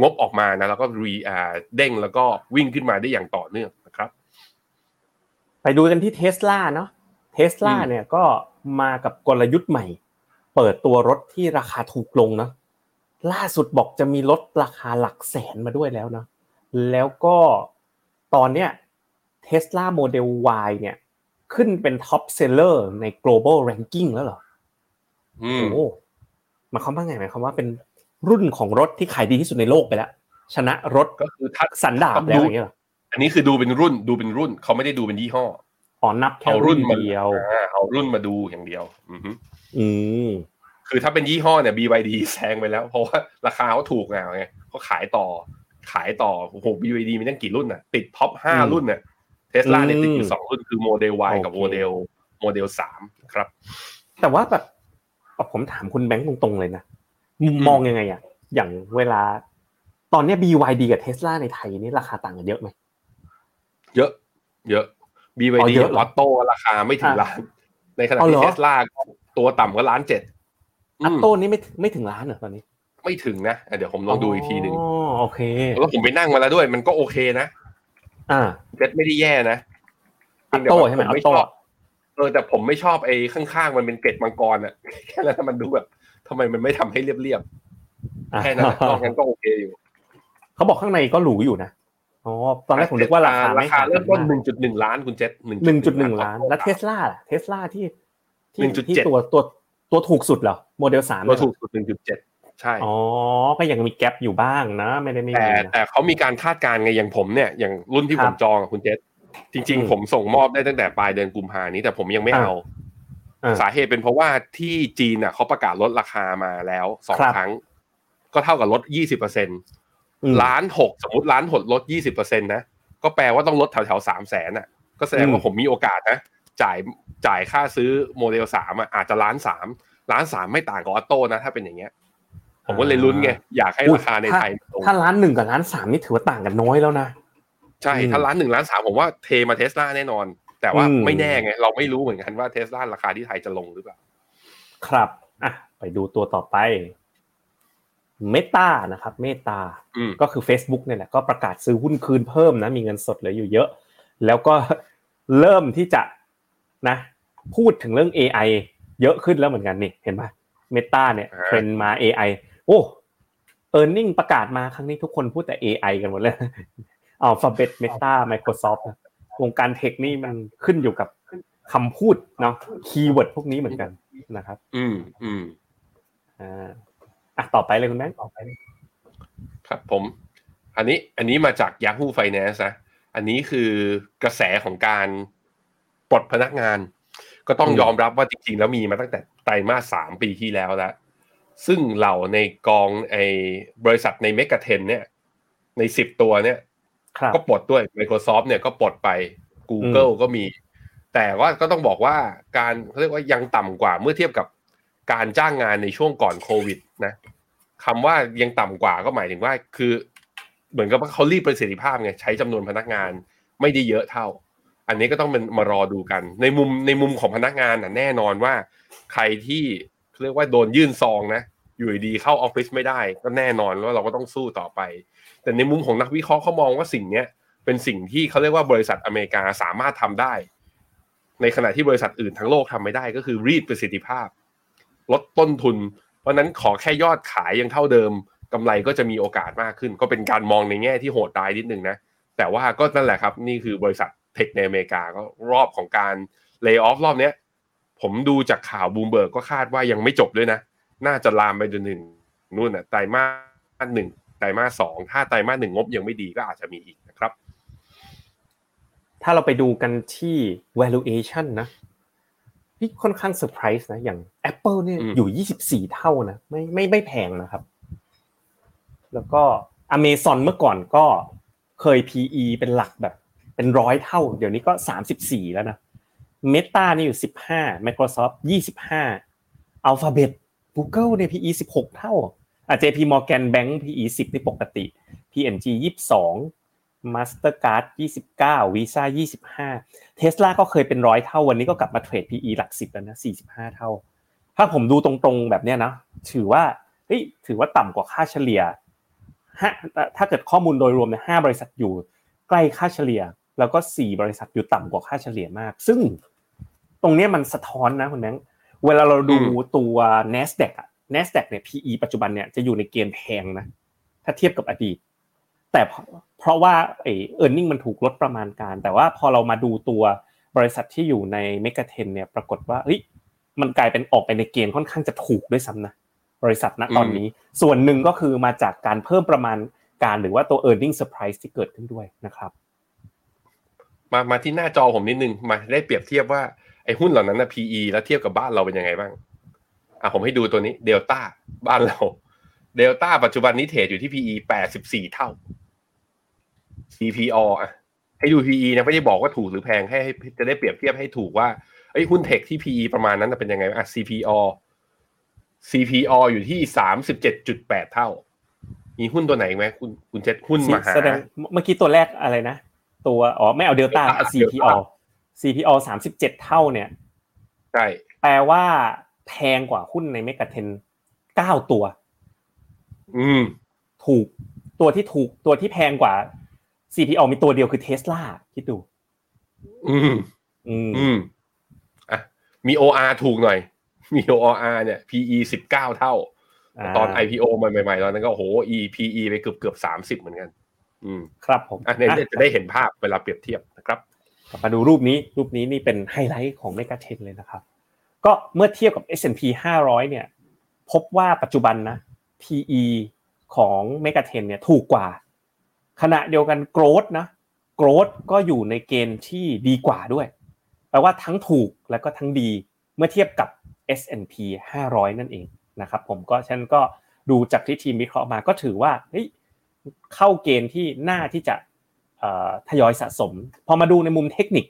Speaker 3: งบออกมานะแล้วก็รีอ่าเด้งแล้วก็วิ่งขึ้นมาได้อย่างต่อเนื่องนะครับ
Speaker 2: ไปดูกันที่เทสลาเนาะเทสลาเนี่ยก็มากับกลยุทธ์ใหม่ เปิดตัวรถที่ราคาถูกลงเนาะ ล่าสุดบอกจะมีรถราคาหลักแสนมาด้วยแล้วเนาะแล้วก็ตอนเนี้ย Tesla Model Y เนี่ย ขึ้นเป็น top seller ใน global ranking แล้วเหรอ
Speaker 3: อื
Speaker 2: โอ้
Speaker 3: ม
Speaker 2: โหหมายความว่าไงหมายความว่าเป็นรุ่นของรถที่ขายดีที่สุดในโลกไปแล้ว ชนะรถ
Speaker 3: ก็คือถ้า
Speaker 2: สันดาปแล้วอย่างเงี้ยเหรอ
Speaker 3: อันนี้คือดูเป็นรุ่นดูเป็นรุ่น เขาไม่ได้ดูเป็นยี่ห้อ
Speaker 2: อ๋อนับแค่
Speaker 3: เอารุ่
Speaker 2: รุ่
Speaker 3: น
Speaker 2: น
Speaker 3: มา
Speaker 2: เดียว
Speaker 3: อ่าเอารุ่นมาดูอย่างเดียว อือฮึ
Speaker 2: อืม
Speaker 3: คือถ้าเป็นยี่ห้อเนี่ย BYD แซงไปแล้ว เพราะว่าราคาเขาถูกไงไงเขาขายต่อ ขายต่อโอ้โห BYD มีตั้งกี่รุ่นน่ะ ติด top ห้า
Speaker 2: อืม
Speaker 3: รุ่นเนี่ยเทสลาเนี่ย
Speaker 2: อืม
Speaker 3: ติดอยู่สองรุ่นคือโมเดล Y กับ
Speaker 2: โอเค
Speaker 3: โมเดลโมเดลสามครับ
Speaker 2: แต่ว่าแบบผมถามคุณแบงค์ตรงๆเลยนะมุมมองยังไงอะอย่างเวลา ตอนเนี้ย BYD กับ Tesla ในไทยนี่ราคาต่างกันเยอะไหม
Speaker 3: เยอะ เยอะ
Speaker 2: อ๋
Speaker 3: BYD
Speaker 2: อเยอะเหรอ
Speaker 3: ออโต้ราคาไม่ถึง
Speaker 2: อะ
Speaker 3: ล้าน ในขณะ
Speaker 2: อ๋อเหร
Speaker 3: ที่
Speaker 2: อ
Speaker 3: เทสลาตัวต่ำก็ล้านเจ็ด
Speaker 2: อัตโต้นี่ไม่ไม่ถึงล้านเหรอตอนนี้
Speaker 3: ไม่ถึงนะอะเดี๋ยวผมลองดูอีกทีหนึ่ง
Speaker 2: อ๋อโอเค
Speaker 3: แล้วผมไปนั่งมาแล้วด้วย มันก็โอเคนะ
Speaker 2: อ่า
Speaker 3: เซ็ตไม่ได้แย่นะ
Speaker 2: อัตโต้ใช่ไหม
Speaker 3: ผ
Speaker 2: อั
Speaker 3: ไม่
Speaker 2: ตโต้
Speaker 3: ชอบเออแต่ผมไม่ชอบไอ้ข้างๆมันเป็นเกล็ดมังกรอะแค่นั้นมันดูแบบทำไมมันไม่ทำให้เรียบๆแค่นั้นอะนอกนั้นก็โอเคอยู่
Speaker 2: เขาบอกข้างในก็หรูอยู่นะอ๋อตอนแรกผมนึกว่าราคา
Speaker 3: รา
Speaker 2: ไม่
Speaker 3: คาเริ่มต้นห
Speaker 2: หนึ่
Speaker 3: นึ่งจุดหนึ่งล้านคุณเจษ
Speaker 2: หนึ่งจุดหนึ่งล้าน แล้วเทสลาเทสลาที่ที่
Speaker 3: 1.7
Speaker 2: ที่ตัวตัว ตัวถูกสุดเหรอโมเดลสาม
Speaker 3: ตัวถูกสุดหนึ่งจุดเจ็ดใช่
Speaker 2: อ๋อก็ยังมีแกลบอยู่บ้างนะไม่ได้ไม่
Speaker 3: แต่
Speaker 2: มีนะ
Speaker 3: แต่เขามีการคาดการณ์ไงอย่างผมเนี่ยอย่างรุ่นที่
Speaker 2: ครั
Speaker 3: ผ
Speaker 2: บ
Speaker 3: มจองอะคุณเจษจริง
Speaker 2: อืม
Speaker 3: ๆผมส่งมอบได้ตั้งแต่ปลายเดือนกุมภานี้แต่ผมยังไม่เอา
Speaker 2: อ่า
Speaker 3: สาเหตุเป็นเพราะว่าที่จีนอะเขาประกาศลดราคามาแล้วสอง
Speaker 2: ครับ
Speaker 3: ครั้ง ก็เท่ากับลดยี่สิบเปอร์เซ็นต์
Speaker 2: อืม
Speaker 3: ล้านหกสมมติล้านหกลดยี่สิบเปอร์เซ็นต์นะก็แปลว่าต้องลดแถวแถวสามแสนอะ ก็แสดงว่า
Speaker 2: อืม
Speaker 3: ผมมีโอกาสนะ จ่ายจ่ายค่าซื้อโมเดลสามอะอาจจะล้านสามล้านสามไม่ต่างกับ Atto นะ ถ้าเป็นอย่างเงี้ย ผมก็เลยลุ้นไงอยากให้ราคาในไทยลง
Speaker 2: ถ้าล้านหนึ่งกับล้านสามนี่ถือว่าต่างกันน้อยแล้วนะ
Speaker 3: ใช่
Speaker 2: อืม
Speaker 3: ถ้าล้านหนึ่งล้านสามผมว่าเทมาเทสลาแน่นอน แต่ว่า
Speaker 2: อืม
Speaker 3: ไม่แน่ไง เราไม่รู้เหมือนกันว่าเทสลาราคาที่ไทยจะลงหรือเปล่า
Speaker 2: ครับอะไปดูตัวต่อไปเมตานะครับเมตา
Speaker 3: อืม
Speaker 2: ก็คือ Facebook เนี่ยแหละก็ประกาศซื้อหุ้นคืนเพิ่มนะมีเงินสดเหลืออยู่เยอะ แล้วก็เริ่มที่จะ นะ พูดถึงเรื่อง AI เยอะขึ้นแล้วเหมือนกันนี่เห็นไหมเมตาเนี่ย
Speaker 3: อ่า
Speaker 2: เทรนด์มา AI โอ้เออร์เน็งประกาศมาครั้งนี้ทุกคนพูดแต่ AI กันหมดเลยอัลฟาเบตเมตา Microsoft นะวงการเทคนี่มันขึ้นอยู่กับคำพูดเนาะ keyword พวกนี้เหมือนกันนะครับ
Speaker 3: อืมอืม
Speaker 2: อ่าอะต่อไปเลยคุณแบงค์ต่อไป
Speaker 3: ครับผม อันนี้อันนี้มาจาก Yahoo Finance นะ อันนี้คือกระแสของการ ปลดพนักงาน ก็ต้อง
Speaker 2: อืม
Speaker 3: ยอมรับว่าจริงๆ แล้วมีมาตั้งแต่ไตรมาสสามปีที่แล้วแล้ว ซึ่งเหล่าในกองไอบริษัทใน MEGA10เนี่ย ในสิบตัวเนี่ย
Speaker 2: ครับ
Speaker 3: ก็ปลดด้วย Microsoft เนี่ยก็ปลดไป Google ก็มี แต่ว่าก็ต้องบอกว่าการเขาเรียกว่ายังต่ำกว่าเมื่อเทียบกับการจ้างงานในช่วงก่อนโควิดนะคำว่ายังต่ำกว่าก็หมายถึงว่าคือ เหมือนกับว่าเขารีบประสิทธิภาพไงใช้จำนวนพนักงานไม่ได้เยอะเท่า อันนี้ก็ต้องเป็นมารอดูกัน ในมุมในมุมของพนักงานน่ะแน่นอนว่า ใครที่เรียกว่าโดนยื่นซองนะอยู่ดีๆเข้าออฟฟิศไม่ได้ ก็แน่นอนว่าเราก็ต้องสู้ต่อไป แต่ในมุมของนักวิเคราะห์เขามองว่าสิ่งเนี้ยเป็นสิ่งที่เขาเรียกว่าบริษัทอเมริกาสามารถทำได้ ในขณะที่บริษัทอื่นทั้งโลกทำไม่ได้ ก็คือรีดประสิทธิภาพ ลดต้นทุน เพราะนั้นขอแค่ยอดขายยังเท่าเดิมกำไรก็จะมีโอกาสมากขึ้น ก็เป็นการมองในแง่ที่โหดร้ายนิดนึงนะแต่ว่าก็นั่นแหละครับ นี่คือบริษัท เทคในอเมริกาก็รอบของการเลิกออฟรอบเนี้ย ผมดูจากข่าวบูมเบิร์กก็คาดว่ายังไม่จบด้วยนะ น่าจะลามไปจนถึงนู่นน่ะไตรมาสหนึ่งไตรมาสสองถ้าไตรมาสหนึ่งงบยังไม่ดีก็อาจจะมีอีกนะครับ
Speaker 2: ถ้าเราไปดูกันที่ valuation นะพี่ค่อนข้างเซอร์ไพรส์นะ อย่าง Apple เนี่ย
Speaker 3: อืม
Speaker 2: อยู่ 24 เท่านะ ไม่ไม่ไม่แพงนะครับ แล้วก็ Amazon เมื่อก่อนก็เคย PE เป็นหลักแบบ เป็นร้อยเท่า เดี๋ยวนี้ก็34แล้วนะ Meta นี่อยู่15 Microsoft 25 Alphabet Google เนี่ย PE 16เท่าอะ JP Morgan Bank PE 10นี่ปกติ P&G 22 Mastercard 29 Visa 25 Tesla ก็เคยเป็นร้อยเท่าวันนี้ก็กลับมาเทรด PE หลักสิบแล้วนะ45 เท่า ถ้าผมดูตรงๆแบบเนี้ยนะถือว่าเฮ้ยถือว่าต่ำกว่าค่าเฉลี่ยถ้าเกิดข้อมูลโดยรวมเนี่ยห้าบริษัทอยู่ใกล้ค่าเฉลี่ย แล้วก็สี่บริษัทอยู่ต่ำกว่าค่าเฉลี่ยมาก ซึ่งตรงเนี้ยมันสะท้อนนะคุณแบงค์เวลาเราดู
Speaker 3: อืม
Speaker 2: ตัว NASDAQ อะ NASDAQ เนี่ย PE ปัจจุบันเนี่ยจะอยู่ในเกณฑ์แพงนะ ถ้าเทียบกับอดีต แต่เพราะเพราะว่าไอ้ earning มันถูกลดประมาณการ แต่ว่าพอเรามาดูตัวบริษัทที่อยู่ในเมกะเทนเนี่ยปรากฏว่าเฮ้ยมันกลายเป็นออกไปในเกณฑ์ค่อนข้างจะถูกด้วยซ้ำนะบริษัทณตอนนี้ ส่วนหนึ่งก็คือมาจากการเพิ่มประมาณการหรือว่าตัว earning surprise ที่เกิดขึ้นด้วยนะครับ
Speaker 3: มามาที่หน้าจอผมนิดนึงมาได้เปรียบเทียบว่าไอ้หุ้นเหล่านั้นนะ PE แล้วเทียบกับบ้านเราเป็นยังไงบ้างอะผมให้ดูตัวนี้เดลต้าบ้านเราเดลต้าปัจจุบันนี้เทรดอยู่ที่ PE แปดสิบสี่เท่า CPO อะให้ดู PE นะไม่ได้บอกว่าถูกหรือแพงให้ให้จะได้เปรียบเทียบให้ถูกว่าไอ้หุ้นเทคที่ PE ประมาณนั้นเป็นยังไงอะ CPO CPO อยู่ที่สามสิบเจ็ดจุดแปดเท่า มีหุ้นตัวไหนไหมคุณคุณเจ็ดหุ้นมหา
Speaker 2: แสดงเมื่อกี้ตัวแรกอะไรนะ ตัวอ๋อไม่เอาเดลต้า
Speaker 3: Delta
Speaker 2: CPO
Speaker 3: Delta
Speaker 2: CPO สามสิบเจ็ดเท่าเนี่ย
Speaker 3: ใช่
Speaker 2: แปลว่าแพงกว่าหุ้นในเมกะเทนเก้าตัว
Speaker 3: อืม
Speaker 2: ถูกตัวที่ถูกตัวที่แพงกว่า CPO มีตัวเดียวคือเทสลาคิดดู
Speaker 3: อืม
Speaker 2: อืม
Speaker 3: อืมอะมี OR ถูกหน่อย มี OR เนี่ย PE สิบเก้าเท่า ตอน IPO ใหม่ๆตอนนั้นก็โอ้โห E PE ไปเกือบเกือบสามสิบเหมือนกัน อืม
Speaker 2: ครับผม
Speaker 3: อะเนี่ยจะได้เห็นภาพเวลาเปรียบเทียบนะครับ
Speaker 2: กลับมาดูรูปนี้รูปนี้นี่เป็นไฮไลท์ของ MEGA10เลยนะครับ ก็เมื่อเทียบกับ S&P 500 เนี่ย พบว่าปัจจุบันนะ PE ของเมกะเทนเนี่ยถูกกว่า ขณะเดียวกันโกรดนะโกรดก็อยู่ในเกณฑ์ที่ดีกว่าด้วยแปลว่าทั้งถูกและก็ทั้งดีเมื่อเทียบกับ S&P 500 นั่นเองนะครับผมก็ฉันก็ดูจากที่ทีมวิเคราะห์มาก็ถือว่าเฮ้ย เข้าเกณฑ์ที่น่าที่จะเอ่อทยอยสะสม พอมาดูในมุมเทคนิค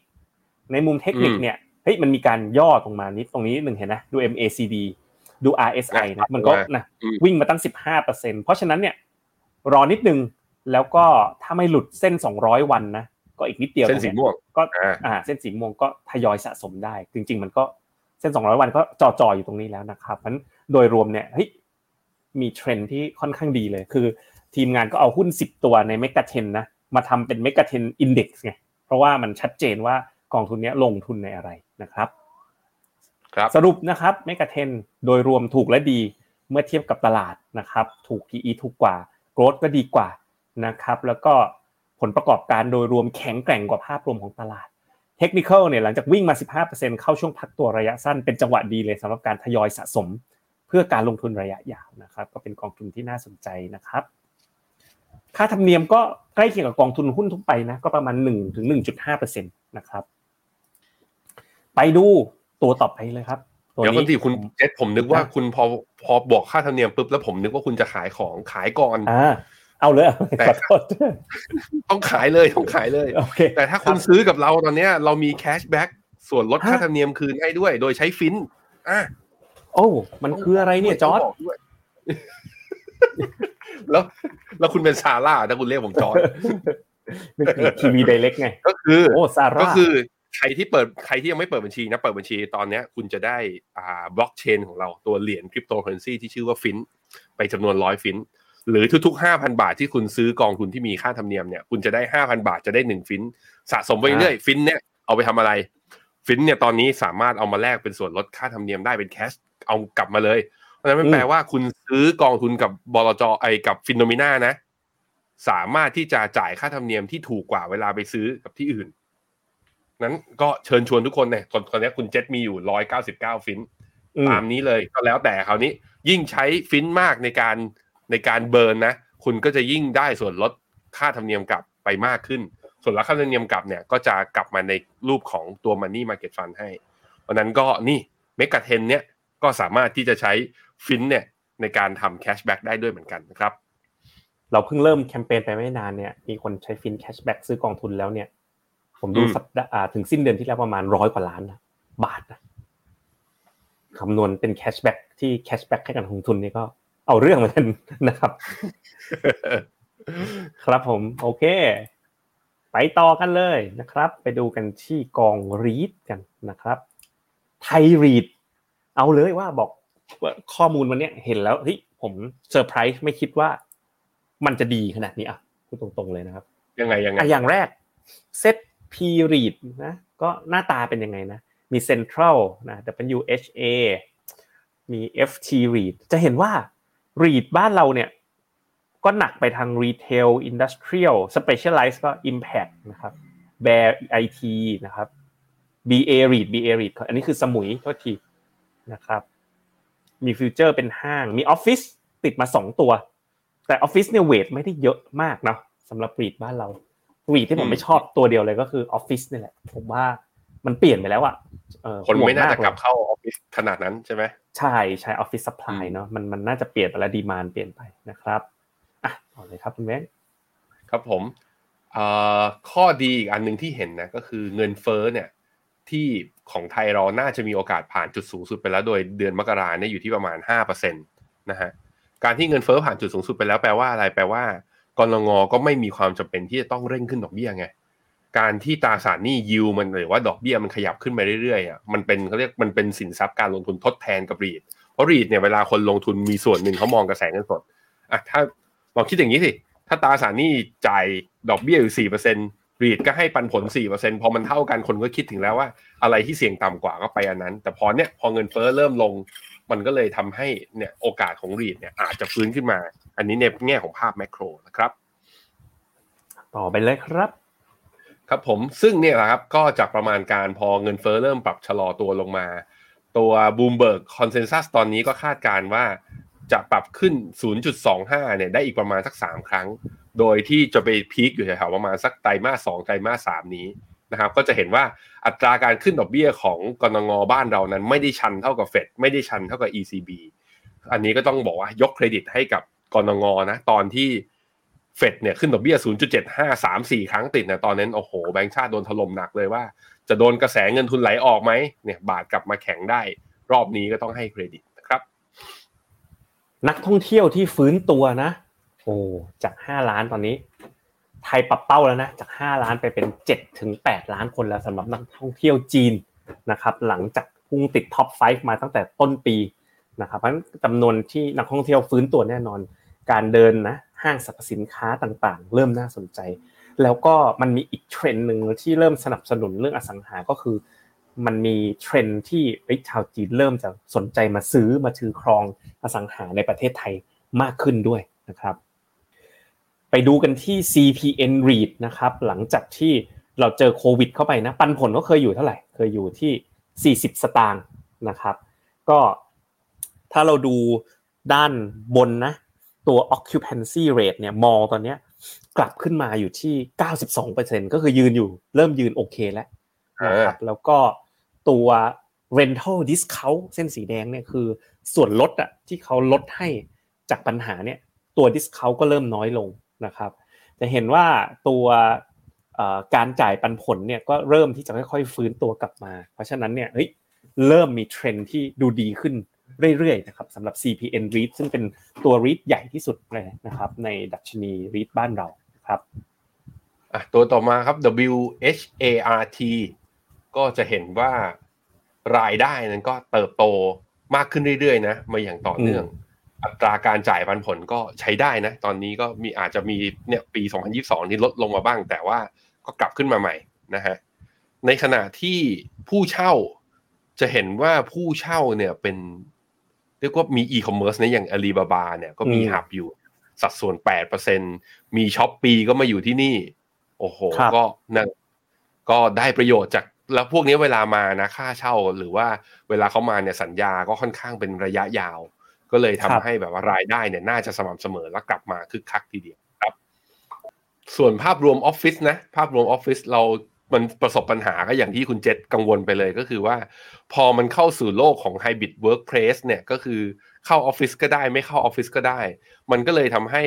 Speaker 2: ในมุมเทคนิค
Speaker 3: อืม
Speaker 2: เนี่ยเฮ้ยมันมีการย่อตรงมานิดตรงนี้หนึ่งเห็นนะดู MACD ดู RSI นะมันก็นะ
Speaker 3: อืม
Speaker 2: วิ่งมาตั้ง 15%เพราะฉะนั้นเนี่ยรอนิดนึงแล้วก็ถ้าไม่หลุดเส้น 200 วันนะก็อีกนิดเดียว
Speaker 3: เส้นสีม่วง
Speaker 2: ก็
Speaker 3: อ่า
Speaker 2: อ่าเส้นสีม่วงก็ทยอยสะสมได้ จริง ๆ มันก็เส้น 200 วันก็จอจออยู่ตรงนี้แล้วนะครับเพราะฉะนั้นโดยรวมเนี่ยเฮ้ยมีเทรนด์ที่ค่อนข้างดีเลย คือ ทีมงานก็เอาหุ้น 10 ตัวใน MEGA10นะมาทำเป็น MEGA10 Index ไงเพราะว่ามันชัดเจนว่ากองทุนเนี้ยลงทุนในอะไรนะครับ
Speaker 3: ครับ
Speaker 2: สรุปนะครับเมกะเทนโดยรวมถูกและดีเมื่อเทียบกับตลาดนะครับถูก PE ถูกกว่าโกรดก็ดีกว่านะครับแล้วก็ผลประกอบการโดยรวมแข็งแกร่งกว่าภาพรวมของตลาดเทคนิคอลเนี่ยหลังจากวิ่งมา 15%เข้าช่วงพักตัวระยะสั้นเป็นจังหวะดีเลยสำหรับการทยอยสะสม เพื่อการลงทุนระยะยาวนะครับ ก็เป็นกองทุนที่น่าสนใจนะครับ ค่าธรรมเนียมก็ใกล้เคียงกับกองทุนหุ้นทั่วไปนะก็ประมาณ1ถึง1.5%นะครับ ไปดูตัวต่อไปเลยครับตัว
Speaker 3: เดี๋ยวคนที่คุณ
Speaker 2: ผม
Speaker 3: เจษผมนึกว่า
Speaker 2: ครับ
Speaker 3: คุณพอพอบอกค่าธรรมเนียมปุ๊บแล้วผมนึกว่าคุณจะขายของขายก่อน
Speaker 2: อ่าเอาเลยเอาเลย
Speaker 3: แต่
Speaker 2: ขอโทษ
Speaker 3: ต้องขายเลยต้องขายเลย
Speaker 2: โอเค
Speaker 3: แต่ถ้าคุณซื้อกับเราตอนเนี้ยเรามีแคชแบ็กส่วนลดค่า
Speaker 2: ฮะ
Speaker 3: ธรรมเนียมคืนให้ด้วย โดยใช้ฟินอะ
Speaker 2: โอ้มันคืออะไรเนี่ยจอร์ด
Speaker 3: ต้งบกด้วย แล้วแล้วคุณเป็นซาร่าถ้าคุณเรียกผมจอร์น
Speaker 2: TV Direct ไง
Speaker 3: ก็คือ
Speaker 2: โอ้ซาร่า
Speaker 3: ก็คือใครที่เปิดใครที่ยังไม่เปิดบัญชีนะเปิดบัญชีตอนเนี้ยคุณจะได้อ่าบล็อกเชนของเราตัวเหรียญคริปโตเคอเรนซีที่ชื่อว่าฟินไปจำนวนร้อยฟินหรือทุกๆห้าพันบาทที่คุณซื้อกองทุนที่มีค่าธรรมเนียมเนี่ยคุณจะได้ห้าพันบาทจะได้หนึ่งฟินสะสมไปเรื่อยฟินเนี่ยเอาไปทำอะไร ฟินเนี่ยตอนนี้สามารถเอามาแลกเป็นส่วนลดค่าธรรมเนียมได้เป็น cashเอากลับมาเลย เพราะฉะนั้นมันแปลว่าคุณซื้อกองทุนกับบลจไอกับ FINNOMENA นะ สามารถที่จะจ่ายค่าธรรมเนียมที่ถูกกว่าเวลาไปซื้อกับที่อื่น นั้นก็เชิญชวนทุกคนเนี่ยตอนตอนนี้คุณเจ็ตมีอยู่ร้อยเก้าสิบเก้าฟิน
Speaker 2: อืม
Speaker 3: ตามนี้เลยก็แล้วแต่คราวนี้ ยิ่งใช้ฟินมากในการในการ burn นะ คุณก็จะยิ่งได้ส่วนลดค่าธรรมเนียมกลับไปมากขึ้น ส่วนลดค่าธรรมเนียมกลับเนี่ยก็จะกลับมาในรูปของตัว Money Market Fund ให้เพราะฉะนั้นก็นี่ MEGA10เนี่ยก็สามารถที่จะใช้ ฟินเนี่ยในการทำ cashback ได้ด้วยเหมือนกันนะครับ
Speaker 2: เราเพิ่งเริ่มแคมเปญไปไม่นานเนี่ยมีคนใช้ FIN cashback ซื้อกองทุนแล้วเนี่ย ผมดู
Speaker 3: อืม
Speaker 2: สัปดาห์อ่าถึงสิ้นเดือนที่แล้วประมาณร้อยกว่าล้านนะบาทนะคำนวณเป็น cashback ที่ cashback ให้กับนักลงทุนนี่ก็เอาเรื่องเหมือนกันนะครับ ครับผม โอเค ไปต่อกันเลยนะครับ ไปดูกันที่กองรีดกันนะครับ ไทยรีดเอาเลยว่าบอกว่า ข้อมูลวันเนี้ยเห็นแล้วเฮ้ยผมเซอร์ไพรส์ไม่คิดว่า มันจะดีขนาดนี้อะพูดตรงๆเลยนะครับ
Speaker 3: ยังไงยังไง
Speaker 2: อะอย่างแรกเซตพีรีดนะก็หน้าตาเป็นยังไงนะ มี Central นะ WHA มี FT read จะเห็นว่า read บ้านเราเนี่ย ก็หนักไปทาง retail industrial specialize ก็ impact นะครับ bear IT นะครับ BA read BA read อันนี้คือสมุยโทษทีนะครับ มีฟิวเจอร์เป็นห้าง มีออฟฟิศติดมาสองตัว แต่ออฟฟิศเนี่ยเวทไม่ได้เยอะมากเนาะสำหรับรีดบ้านเรารีดที่ผมไม่ชอบตัวเดียวเลยก็คือออฟฟิศนี่แหละผมว่ามันเปลี่ยนไปแล้วอะเออ
Speaker 3: คนไม่น่าจะ
Speaker 2: ห่วง
Speaker 3: กลับ
Speaker 2: เลย
Speaker 3: เข้าออฟฟิศขนาดนั้นใช่ไหม
Speaker 2: ใช่ใช่ออฟฟิศสปาย
Speaker 3: อืม
Speaker 2: เนาะมันมันน่าจะเปลี่ยนไปแล้วดีมานเปลี่ยนไปนะครับอะต่อเลยครับคุณแม่
Speaker 3: ครับผมเอ่อข้อดีอีกอันหนึ่งที่เห็นนะก็คือเงินเฟ้อเนี่ย ที่ของไทยเราน่าจะมีโอกาสผ่านจุดสูงสุดไปแล้ว โดยเดือนมกราเนี่ยอยู่ที่ประมาณ5%นะฮะการที่เงินเฟ้อผ่านจุดสูงสุดไปแล้วแปลว่าอะไรแปลว่ากรงงก็ไม่มีความจำเป็นที่จะต้องเร่งขึ้นดอกเบี้ยไงการที่ตราสารหนี้ยิวมันหรือว่าดอกเบี้ยมันขยับขึ้นไปเรื่อยๆอะมันเป็นเขาเรียกมันเป็นสินทรัพย์การลงทุนทดแทนกับรีดเพราะรีดเนี่ยเวลาคนลงทุนมีส่วนหนึ่งเขามองกระแสเงินสดอะถ้าลองคิดอย่างนี้สิถ้าตราสารหนี้จ่ายดอกเบี้ยอยู่สี่เปอร์เซ็นต์ รีดก็ให้ปันผลสี่เปอร์เซ็นพอมันเท่ากันคนก็คิดถึงแล้วว่า อะไรที่เสี่ยงต่ำกว่าก็ไปอันนั้น แต่พอเนี่ยพอเงินเฟ้อเริ่มลง มันก็เลยทำให้เนี่ยโอกาสของรีดเนี่ยอาจจะฟื้นขึ้นมา อันนี้ในแง่ของภาพแมกโรนะครับ
Speaker 2: ต่อไปเลยครับ
Speaker 3: ครับผมซึ่งเนี่ยแหละครับก็จากประมาณการพอเงินเฟ้อเริ่มปรับชะลอตัวลงมา ตัว Bloomberg consensus ตอนนี้ก็คาดการณ์ว่า จะปรับขึ้น 0.25 เนี่ยได้อีกประมาณสัก 3 ครั้ง โดยที่จะไป peak อยู่แถวๆประมาณสักไตรมาส2ไตรมาส3นี้นะครับก็จะเห็นว่าอัตราการขึ้นดอกเบี้ยของกนง.บ้านเรานั้น ไม่ได้ชันเท่ากับเฟดไม่ได้ชันเท่ากับ ECB อันนี้ก็ต้องบอกว่ายกเครดิตให้กับกนง.นะตอนที่เฟดเนี่ยขึ้นดอกเบี้ย 0.75 3 4 ครั้งติดนะตอนนั้นโอ้โหแบงก์ชาติโดนถล่มหนักเลยว่า จะโดนกระแสเงินทุนไหลออกไหมเนี่ยบาทกลับมาแข็งได้ รอบนี้ก็ต้องให้เครดิต นั
Speaker 2: กท่องเที่ยวที่ฟื้นตัวนะ โอ้จากห้าล้านตอนนี้ ไทยปรับเป้าแล้วนะ จากห้าล้านไปเป็นเจ็ดถึงแปดล้านคนแล้วสำหรับนักท่องเที่ยวจีนนะครับ หลังจากพุ่งติดท็อป5มาตั้งแต่ต้นปีนะครับเพราะฉะนั้นจำนวนที่นักท่องเที่ยวฟื้นตัวแน่นอน การเดินนะห้างสรรพสินค้าต่างๆ เริ่มน่าสนใจ แล้วก็มันมีอีกเทรนด์หนึ่งที่เริ่มสนับสนุนเรื่องอสังหาก็คือ มันมีเทรนด์ที่เอ้ยชาวจีนเริ่มจะสนใจมาซื้อมาถือครองอสังหาในประเทศไทยมากขึ้นด้วยนะครับ ไปดูกันที่ CPN REIT นะครับ หลังจากที่เราเจอโควิด เข้าไปนะปันผลก็เคยอยู่เท่าไหร่ เคยอยู่ที่ 40 สตางค์นะครับ ก็ถ้าเราดูด้านบนนะ ตัว occupancy rate เนี่ยมอลตอนเนี้ยกลับขึ้นมาอยู่ที่ 92%ก็คือยืนอยู่ เริ่มยืนโอเคแล้วนะครับแล้วก็ ตัว rental discount เส้นสีแดงเนี่ยคือส่วนลดอะที่เขาลดให้จากปัญหาเนี่ยตัว discount ก็เริ่มน้อยลงนะครับจะเห็นว่าตัวการจ่ายปันผลเนี่ยก็เริ่มที่จะค่อยๆฟื้นตัวกลับมา เพราะฉะนั้นเนี่ยเฮ้ยเริ่มมีเทรนที่ดูดีขึ้นเรื่อยๆนะครับสำหรับ CPN REIT ซึ่งเป็นตัว REIT ใหญ่ที่สุดเลยนะครับในดัชนี REIT บ้านเราครับ
Speaker 3: อะตัวต่อมาครับ WHART ก็จะเห็นว่ารายได้นั้นก็เติบโตมากขึ้นเรื่อยๆนะมาอย่างต่อเนื่อง อัตราการจ่ายปันผลก็ใช้ได้นะ ตอนนี้ก็มีอาจจะมีเนี่ยปี 2022ที่ลดลงมาบ้าง แต่ว่าก็กลับขึ้นมาใหม่นะฮะในขณะที่ผู้เช่าจะเห็นว่าผู้เช่าเนี่ยเป็นเรียกว่ามีอีคอมเมิร์ซนะอย่างอาลีบาบาเนี่ยก็มี
Speaker 2: อืม
Speaker 3: หับอยู่สัดส่วน 8%มีช้อปปีก็มาอยู่ที่นี่ โอ้โห
Speaker 2: ครับ
Speaker 3: ก็นั่นก็ได้ประโยชน์จากแล้วพวกนี้เวลามานะค่าเช่าหรือว่าเวลาเขามาเนี่ยสัญญาก็ค่อนข้างเป็นระยะยาว ก็เลยทำให้แบบว่ารายได้เนี่ยน่าจะสม่ำเสมอและกลับมาคึกคักทีเดียวครับ ส่วนภาพรวมออฟฟิศนะภาพรวมออฟฟิศเรามันประสบปัญหาก็อย่างที่คุณเจษกังวลไปเลยก็คือว่า พอมันเข้าสู่โลกของ hybrid workplace เนี่ยก็คือเข้าออฟฟิศก็ได้ไม่เข้าออฟฟิศก็ได้ มันก็เลยทำให้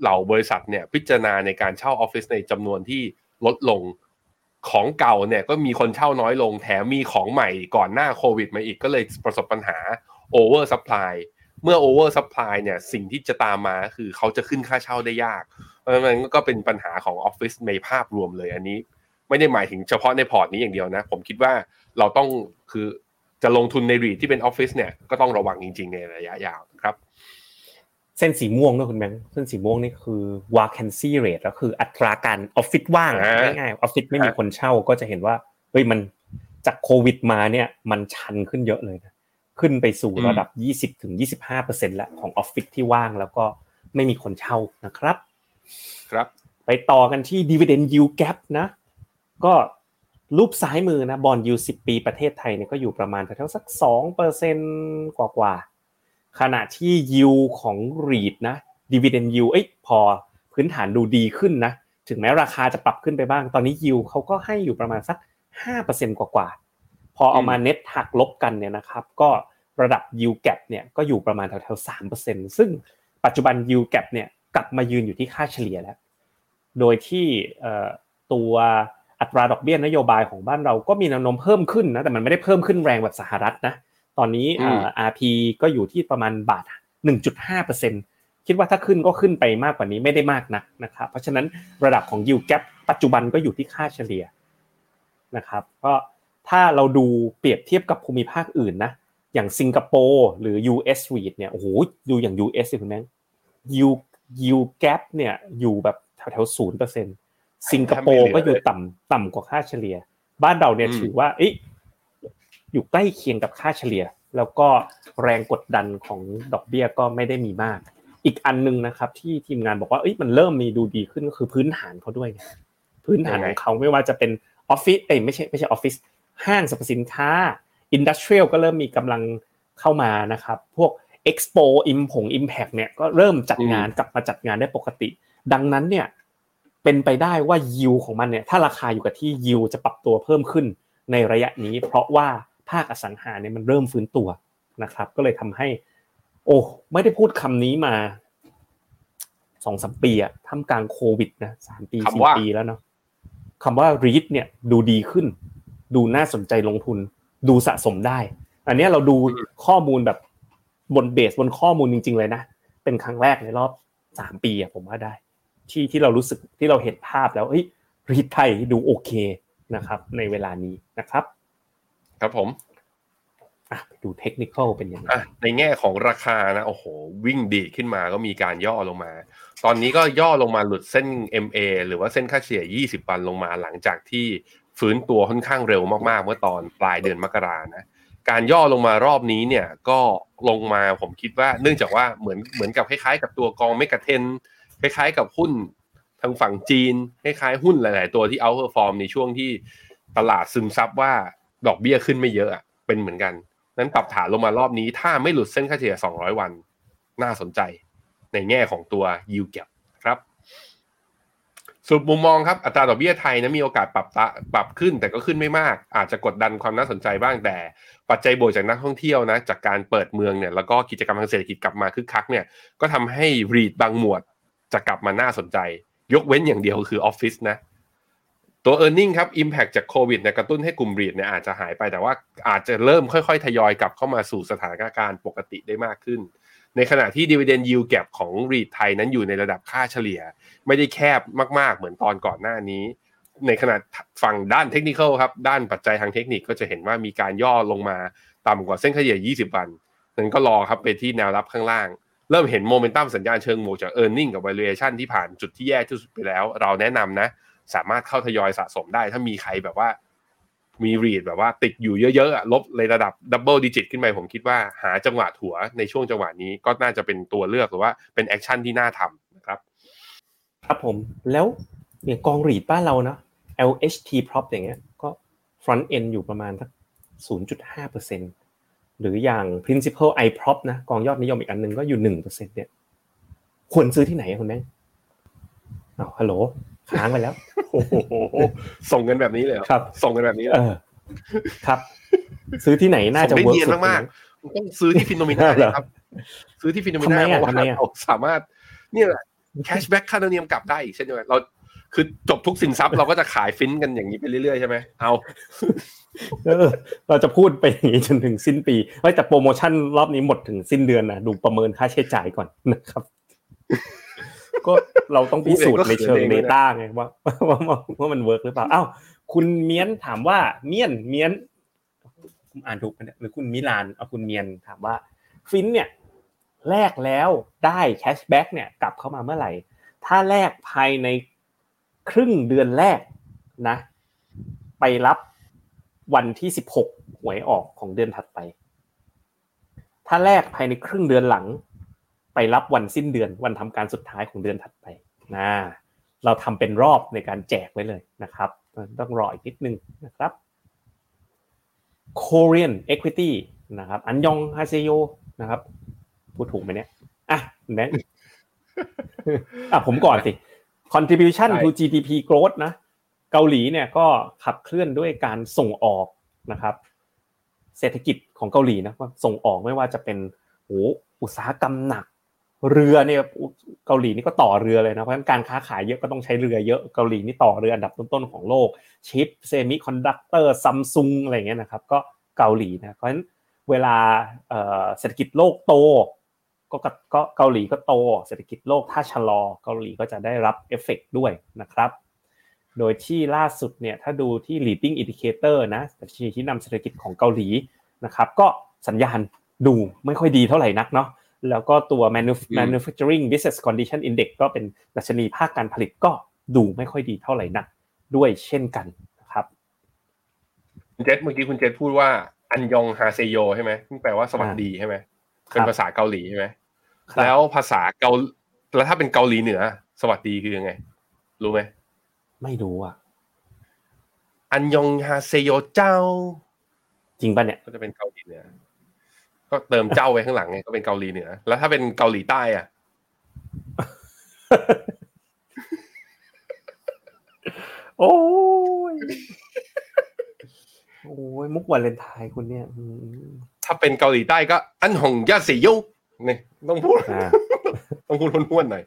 Speaker 3: เหล่าบริษัทเนี่ยพิจารณาในการเช่าออฟฟิศในจำนวนที่ลดลง ของเก่าเนี่ยก็มีคนเช่าน้อยลงแถมมีของใหม่ก่อนหน้าโควิดมาอีกก็เลยประสบปัญหา oversupply เมื่อ oversupply เนี่ยสิ่งที่จะตามมาคือเขาจะขึ้นค่าเช่าได้ยากเพราะฉะนั้นก็เป็นปัญหาของออฟฟิศในภาพรวมเลยอันนี้ ไม่ได้หมายถึงเฉพาะในพอร์ตนี้อย่างเดียวนะ ผมคิดว่าเราต้องคือจะลงทุนใน REIT ที่เป็นออฟฟิศเนี่ยก็ต้องระวังจริง ๆ ในระยะยาวครับ
Speaker 2: เส้นสีม่วงด้วยคุณแบงค์เส้นสีม่วงนี่คือ vacancy rate แล้วคืออัตราการออฟฟิศว่าง
Speaker 3: อ่า
Speaker 2: ง่ายๆออฟฟิศไม่มีคนเช่าก็จะเห็นว่าเฮ้ยมันจากโควิดมาเนี่ยมันชันขึ้นเยอะเลยนะขึ้นไปสู่ระดับ 20ถึง25%แล้วของออฟฟิศที่ว่างแล้วก็ไม่มีคนเช่านะครับ
Speaker 3: ครับ
Speaker 2: ไปต่อกันที่ dividend yield gap นะ ก็รูปซ้ายมือนะบอลยูสิปีประเทศไทยเนี่ยก็อยู่ประมาณแถวๆสักสองเปอร์เซ็นกว่าๆ ขณะที่ยิวของ REIT นะ dividend yield เอ้ยพอพื้นฐานดูดีขึ้นนะถึงแม้ราคาจะปรับขึ้นไปบ้าง ตอนนี้ยิวเขาก็ให้อยู่ประมาณสักห้าเปอร์เซ็นกว่าๆพอเอามาเน็ตหักลบกันเนี่ยนะครับ ก็ระดับ yield gap เนี่ยก็อยู่ประมาณแถวๆสามเปอร์เซ็นซึ่งปัจจุบัน yield gap เนี่ยกลับมายืนอยู่ที่ค่าเฉลี่ยแล้วโดยที่เอ่อตัวอัตราดอกเบี้ยนโยบายของบ้านเราก็มีแนวโน้มเพิ่มขึ้นนะแต่มันไม่ได้เพิ่มขึ้นแรงแบบสหรัฐนะ ตอนนี้เอ่อ RP ก็อยู่ที่ประมาณบาท 1.5%คิดว่าถ้าขึ้นก็ขึ้นไปมากกว่านี้ไม่ได้มากนักนะครับเพราะฉะนั้นระดับของ yield gap ปัจจุบันก็อยู่ที่ค่าเฉลี่ยนะครับก็ถ้าเราดูเปรียบเทียบกับภูมิภาคอื่นนะอย่างสิงคโปร์หรือ US REIT เนี่ยโอ้โหดูอย่าง US สิคุณแม่ yield yield gap เนี่ยอยู่แบบแถวๆศูนย์เปอร์เซ็นสิงคโปร์ก็อยู่ต่ำต่ำกว่าค่าเฉลี่ย บ้านเราเนี่ย
Speaker 3: อืม
Speaker 2: ถือว่าเอ๊ะ อยู่ใกล้เคียงกับค่าเฉลี่ย แล้วก็แรงกดดันของดอกเบี้ยก็ไม่ได้มีมาก อีกอันหนึงนะครับ ที่ทีมงานบอกว่ามันเริ่มมีดูดีขึ้นก็คือพื้นฐานเขาด้วยพื้นฐานของเขาไม่ว่าจะเป็นออฟฟิศเอ้ไม่ใช่ไม่ใช่ออฟฟิศห้างสรรพสินค้าอินดัสเทรียลก็เริ่มมีกำลังเข้ามานะครับ พวก Expo อิมผง Impact เนี่ยก็เริ่มจัดงานกลับมาจัดงานได้ปกติ ดังนั้นเนี่ยเป็นไปได้ว่ายิวของมันเนี่ยถ้าราคาอยู่กับที่ยิวจะปรับตัวเพิ่มขึ้นในระยะนี้ เพราะว่า ภาคอสังหาเนี่ยมันเริ่มฟื้นตัวนะครับ ก็เลยทำให้ โอ้ไม่ได้พูดคำนี้มาสองสามปีอะท่ามกลางโควิดนะสามปี
Speaker 3: คำ
Speaker 2: สี่
Speaker 3: ว่า
Speaker 2: ปีแล้วเนาะคำว่า read เนี่ยดูดีขึ้น ดูน่าสนใจลงทุน ดูสะสมได้ อันเนี้ยเราดูข้อมูลแบบบนเบสบนข้อมูลจริง ๆ เลยนะ เป็นครั้งแรกในรอบสามปีอะผมว่าได้ ที่ที่เรารู้สึกที่เราเห็นภาพแล้วเฮ้ยรีดไทยดูโอเคนะครับ ในเวลานี้นะครับ
Speaker 3: ครับผม
Speaker 2: อะไปดูเทคนิคอลเป็นยังไง
Speaker 3: อะในแง่ของราคานะโอ้โห วิ่งดีดขึ้นมาก็มีการย่อลงมา ตอนนี้ก็ย่อลงมาหลุดเส้น MA หรือว่าเส้นค่าเฉลี่ย 20 วันลงมาหลังจากที่ฟื้นตัวค่อนข้างเร็วมากๆ เมื่อตอนปลายเดือนมกรานะ การย่อลงมารอบนี้เนี่ยก็ลงมาผมคิดว่าเนื่องจากว่าเหมือนเหมือนกับคล้ายๆ กับตัวกองเมกะเทนคล้ายๆ กับหุ้นทางฝั่งจีนคล้ายๆหุ้นหลาย ๆ ตัวที่เอาเ r อร์ฟอร์มในช่วงที่ตลาดซึมซับว่า ดอกเบี้ยขึ้นไม่เยอะอะเป็นเหมือนกัน นั้นปรับฐานลงมารอบนี้ ถ้าไม่หลุดเส้นค่าเฉลี่ย 200 วัน น่าสนใจ ในแง่ของตัว yield gap ครับสรุปมุมมองครับอัตราดอกเบี้ยไทยนะมีโอกาสปรับตะปรับขึ้นแต่ก็ขึ้นไม่มาก อาจจะกดดันความน่าสนใจบ้างแต่ ปัจจัยบวกจากนักท่องเที่ยวนะจากการเปิดเมืองเนี่ยแล้วก็กิจกรรมทางเศรษฐกิจกลับมาคึกคักเนี่ยก็ทำให้รีดบางหมวดจะกลับมาน่าสนใจ ยกเว้นอย่างเดียวคือออฟฟิศนะ ตัว e a r n i n g ครับ Impact จากโควิดเนี่ยกระตุ้นให้กลุ่มรีดเนี่ยอาจจะหายไปแต่ว่าอาจจะเริ่มค่อยๆ ทยอยกลับเข้ามาสู่สถานการณ์ปกติได้มากขึ้น ในขณะที่ Dividend Yield Gap ของรีดไทยนั้นอยู่ในระดับค่าเฉลี่ย ไม่ได้แคบมากๆ เหมือนตอนก่อนหน้านี้ ในขณะฝั่งด้านเทคนิคครับ ด้านปัจจัยทางเทคนิคก็จะเห็นว่ามีการย่อลงมาต่ำกว่าเส้นเฉลี่ย 20 วันนั้นก็รอครับไปที่แนวรับข้างล่างเริ่มเห็นโมเมนตัมสัญญาณเชิงบวกจาก e a r n i n g กับ valuation ที่ผ่านจุดที่แย่ที่สุดไปแล้ว เราแนะนำนะ สามารถเข้าทยอยสะสมได้ ถ้ามีใครแบบว่ามี REIT แบบว่าติดอยู่เยอะๆลบในระดับ double digit ขึ้นไปผมคิดว่าหาจังหวะถัวในช่วงจังหวะนี้ก็น่าจะเป็นตัวเลือกหรือว่าเป็น action ที่น่าทำนะครับ
Speaker 2: ครับผมแล้วเนี่ยกอง REIT บ้านเรานะ LHT prop อย่างเงี้ยก็ front end อยู่ประมาณสัก0.5%หรืออย่าง principal i prop นะกองยอดนิยมอีกอันนึงก็อยู่1%เนี่ยควรซื้อที่ไหนคุณแม่อ้าวฮัลโหล ค้างไปแล้ว
Speaker 3: โอ้โหส่งกันแบบนี้เลยเหรอ
Speaker 2: ครับ
Speaker 3: ส่งกันแบบนี้เลย
Speaker 2: เออครับ ซื้อที่ไหนน่าจะ
Speaker 3: ส่งได้
Speaker 2: เวิร์ก
Speaker 3: เนียน
Speaker 2: สุด
Speaker 3: มากๆมันต้องซื้อที่ฟิโนมิน่า
Speaker 2: เหรอ
Speaker 3: ครับ ซื้อที่ฟิโนมิ
Speaker 2: ทำไม
Speaker 3: น่า
Speaker 2: อะ
Speaker 3: เพราะว่า
Speaker 2: ทำไมอะ
Speaker 3: เราสามารถเนี่ยแหละ cashback ค่าธรรมเนียมกลับได้อีกเช่นเดียวกันเราคือจบทุกสินทรัพย์เราก็จะขายฟินกันอย่างนี้ไปเรื่อยๆใช่ไหมเอา
Speaker 2: เออเราจะพูดไปอย่างนี้จนถึงสิ้นปีเฮ้ยแต่โปรโมชั่นรอบนี้หมดถึงสิ้นเดือนนะดูประเมินค่าใช้จ่ายก่อนนะครับ ก็เราต้องพิสูจน์ในเชิง Data ไงว่าว่าว่าว่ามัน work หรือเปล่าอ้าวคุณเมียนถามว่าเมียนเมียนผมอ่านถูกไหมเนี่ยหรือคุณมิลานเอาคุณเมียนถามว่า ฟินเนี่ยแลกแล้วได้ cashback เนี่ยกลับเข้ามาเมื่อไหร่ ถ้าแลกภายในครึ่งเดือนแรกนะ ไปรับวันที่สิบหกหวยออกของเดือนถัดไป ถ้าแลกภายในครึ่งเดือนหลัง ไปรับวันสิ้นเดือนวันทำการสุดท้ายของเดือนถัดไปนะเราทำเป็นรอบในการแจกไว้เลยนะครับ ต้องรออีกนิดนึงนะครับ Korean Equity นะครับอันยองฮาเซโยนะครับพูดถูกไหมเนี่ยอะแบงค์อะผมก่อนสิ contribution to GDP growth นะเกาหลีเนี่ยก็ขับเคลื่อนด้วยการส่งออกนะครับ เศรษฐกิจของเกาหลีนะว่าส่งออกไม่ว่าจะเป็นโหอุตสาหกรรมหนัก เรือเนี่ยเกาหลีนี่ก็ต่อเรือเลยนะเพราะฉะนั้นการค้าขายเยอะก็ต้องใช้เรือเยอะเกาหลีนี่ต่อเรืออันดับต้นๆของโลกชิป semiconductor ซัมซุงอะไรเงี้ยนะครับก็เกาหลีนะเพราะฉะนั้นเวลาเศรษฐกิจโลกโตก็ก็เกาหลีก็โต เศรษฐกิจโลกถ้าชะลอเกาหลีก็จะได้รับเอฟเฟกต์ด้วยนะครับ โดยที่ล่าสุดเนี่ยถ้าดูที่ leading indicator นะดัชนีที่นำเศรษฐกิจของเกาหลีนะครับก็สัญญาณดูไม่ค่อยดีเท่าไหร่นักเนาะ แล้วก็ตัว manuf-
Speaker 3: อืม
Speaker 2: manufacturing business condition index ก็เป็นดัชนีภาคการผลิตก็ดูไม่ค่อยดีเท่าไหร่นักด้วยเช่นกันนะครับ
Speaker 3: คุณเจษเมื่อกี้คุณเจษพูดว่าอันยองฮาเซโยใช่ไหมซึ่งแปลว่าสวัสดีใช่ไหมเป็นภาษาเกาหลีใช่ไหม
Speaker 2: ครับ
Speaker 3: แล้วภาษาเกาแล้วถ้าเป็นเกาหลีเหนือ สวัสดีคือยังไง รู้ไหม
Speaker 2: ไม่รู้อะ
Speaker 3: อันยองฮาเซโยเจ้า
Speaker 2: จริงป่ะเนี่ย
Speaker 3: ก็จะเป็นเกาหลีเหนือ ก็เติมเจ้าไว้ข้างหลังไงก็เป็นเกาหลีเหนือแล้วถ้าเป็นเกาหลีใต้อะ
Speaker 2: โอ้ยโอ้ยมุกวาเลนไทน์คุณเนี่ยอืม
Speaker 3: ถ้าเป็นเกาหลีใต้ก็ อันหงยาเซโยนี่ต้องพูด
Speaker 2: อ่า
Speaker 3: ต้องพูดห้วนๆหน่อย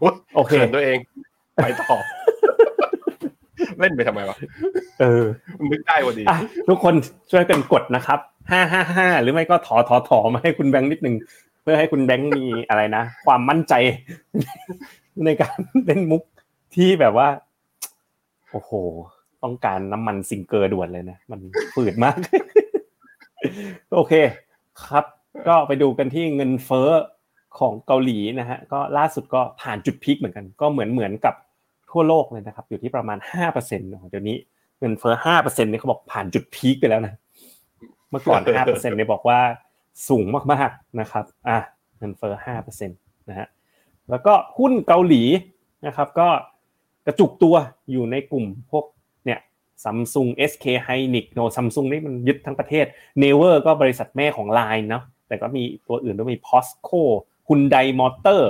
Speaker 3: โอ๊ย
Speaker 2: โอเค
Speaker 3: เขินตัวเอง ไปต่อเล่นไปทำไมวะ
Speaker 2: เออ
Speaker 3: นึกได้พอดี
Speaker 2: อะทุกคนช่วยกันกดนะครับ ห้าห้าห้าหรือไม่ก็ถอถอถอมาให้คุณแบงค์นิดนึงเพื่อให้คุณแบงค์มีอะไรนะ ความมั่นใจ ในการเล่นมุกที่แบบว่า โอ้โห ต้องการน้ำมันซิงเกอร์ด่วนเลยนะ มันฝืดมาก โอเคครับ ก็ไปดูกันที่เงินเฟ้อของเกาหลีนะฮะ ก็ล่าสุดก็ผ่านจุดพีคเหมือนกัน ก็เหมือนเหมือนกับทั่วโลกเลยนะครับ อยู่ที่ประมาณห้าเปอร์เซ็นต์เดี๋ยวนี้เงินเฟ้อห้าเปอร์เซ็นต์เนี่ยเขาบอกผ่านจุดพีคไปแล้วนะ เมื่อก่อนห้าเปอร์เซ็นต์เนี่ยบอกว่าสูงมากๆนะครับอะเงินเฟ้อห้าเปอร์เซ็นต์นะฮะแล้วก็หุ้นเกาหลีนะครับก็กระจุกตัวอยู่ในกลุ่มพวกเนี่ยซัมซุง SK Hynix โนซัมซุงนี่มันยึดทั้งประเทศ n e v e r ก็บริษัทแม่ของ Line เนาะแต่ก็มีตัวอื่นด้วยมี POSCO Hyundai Motor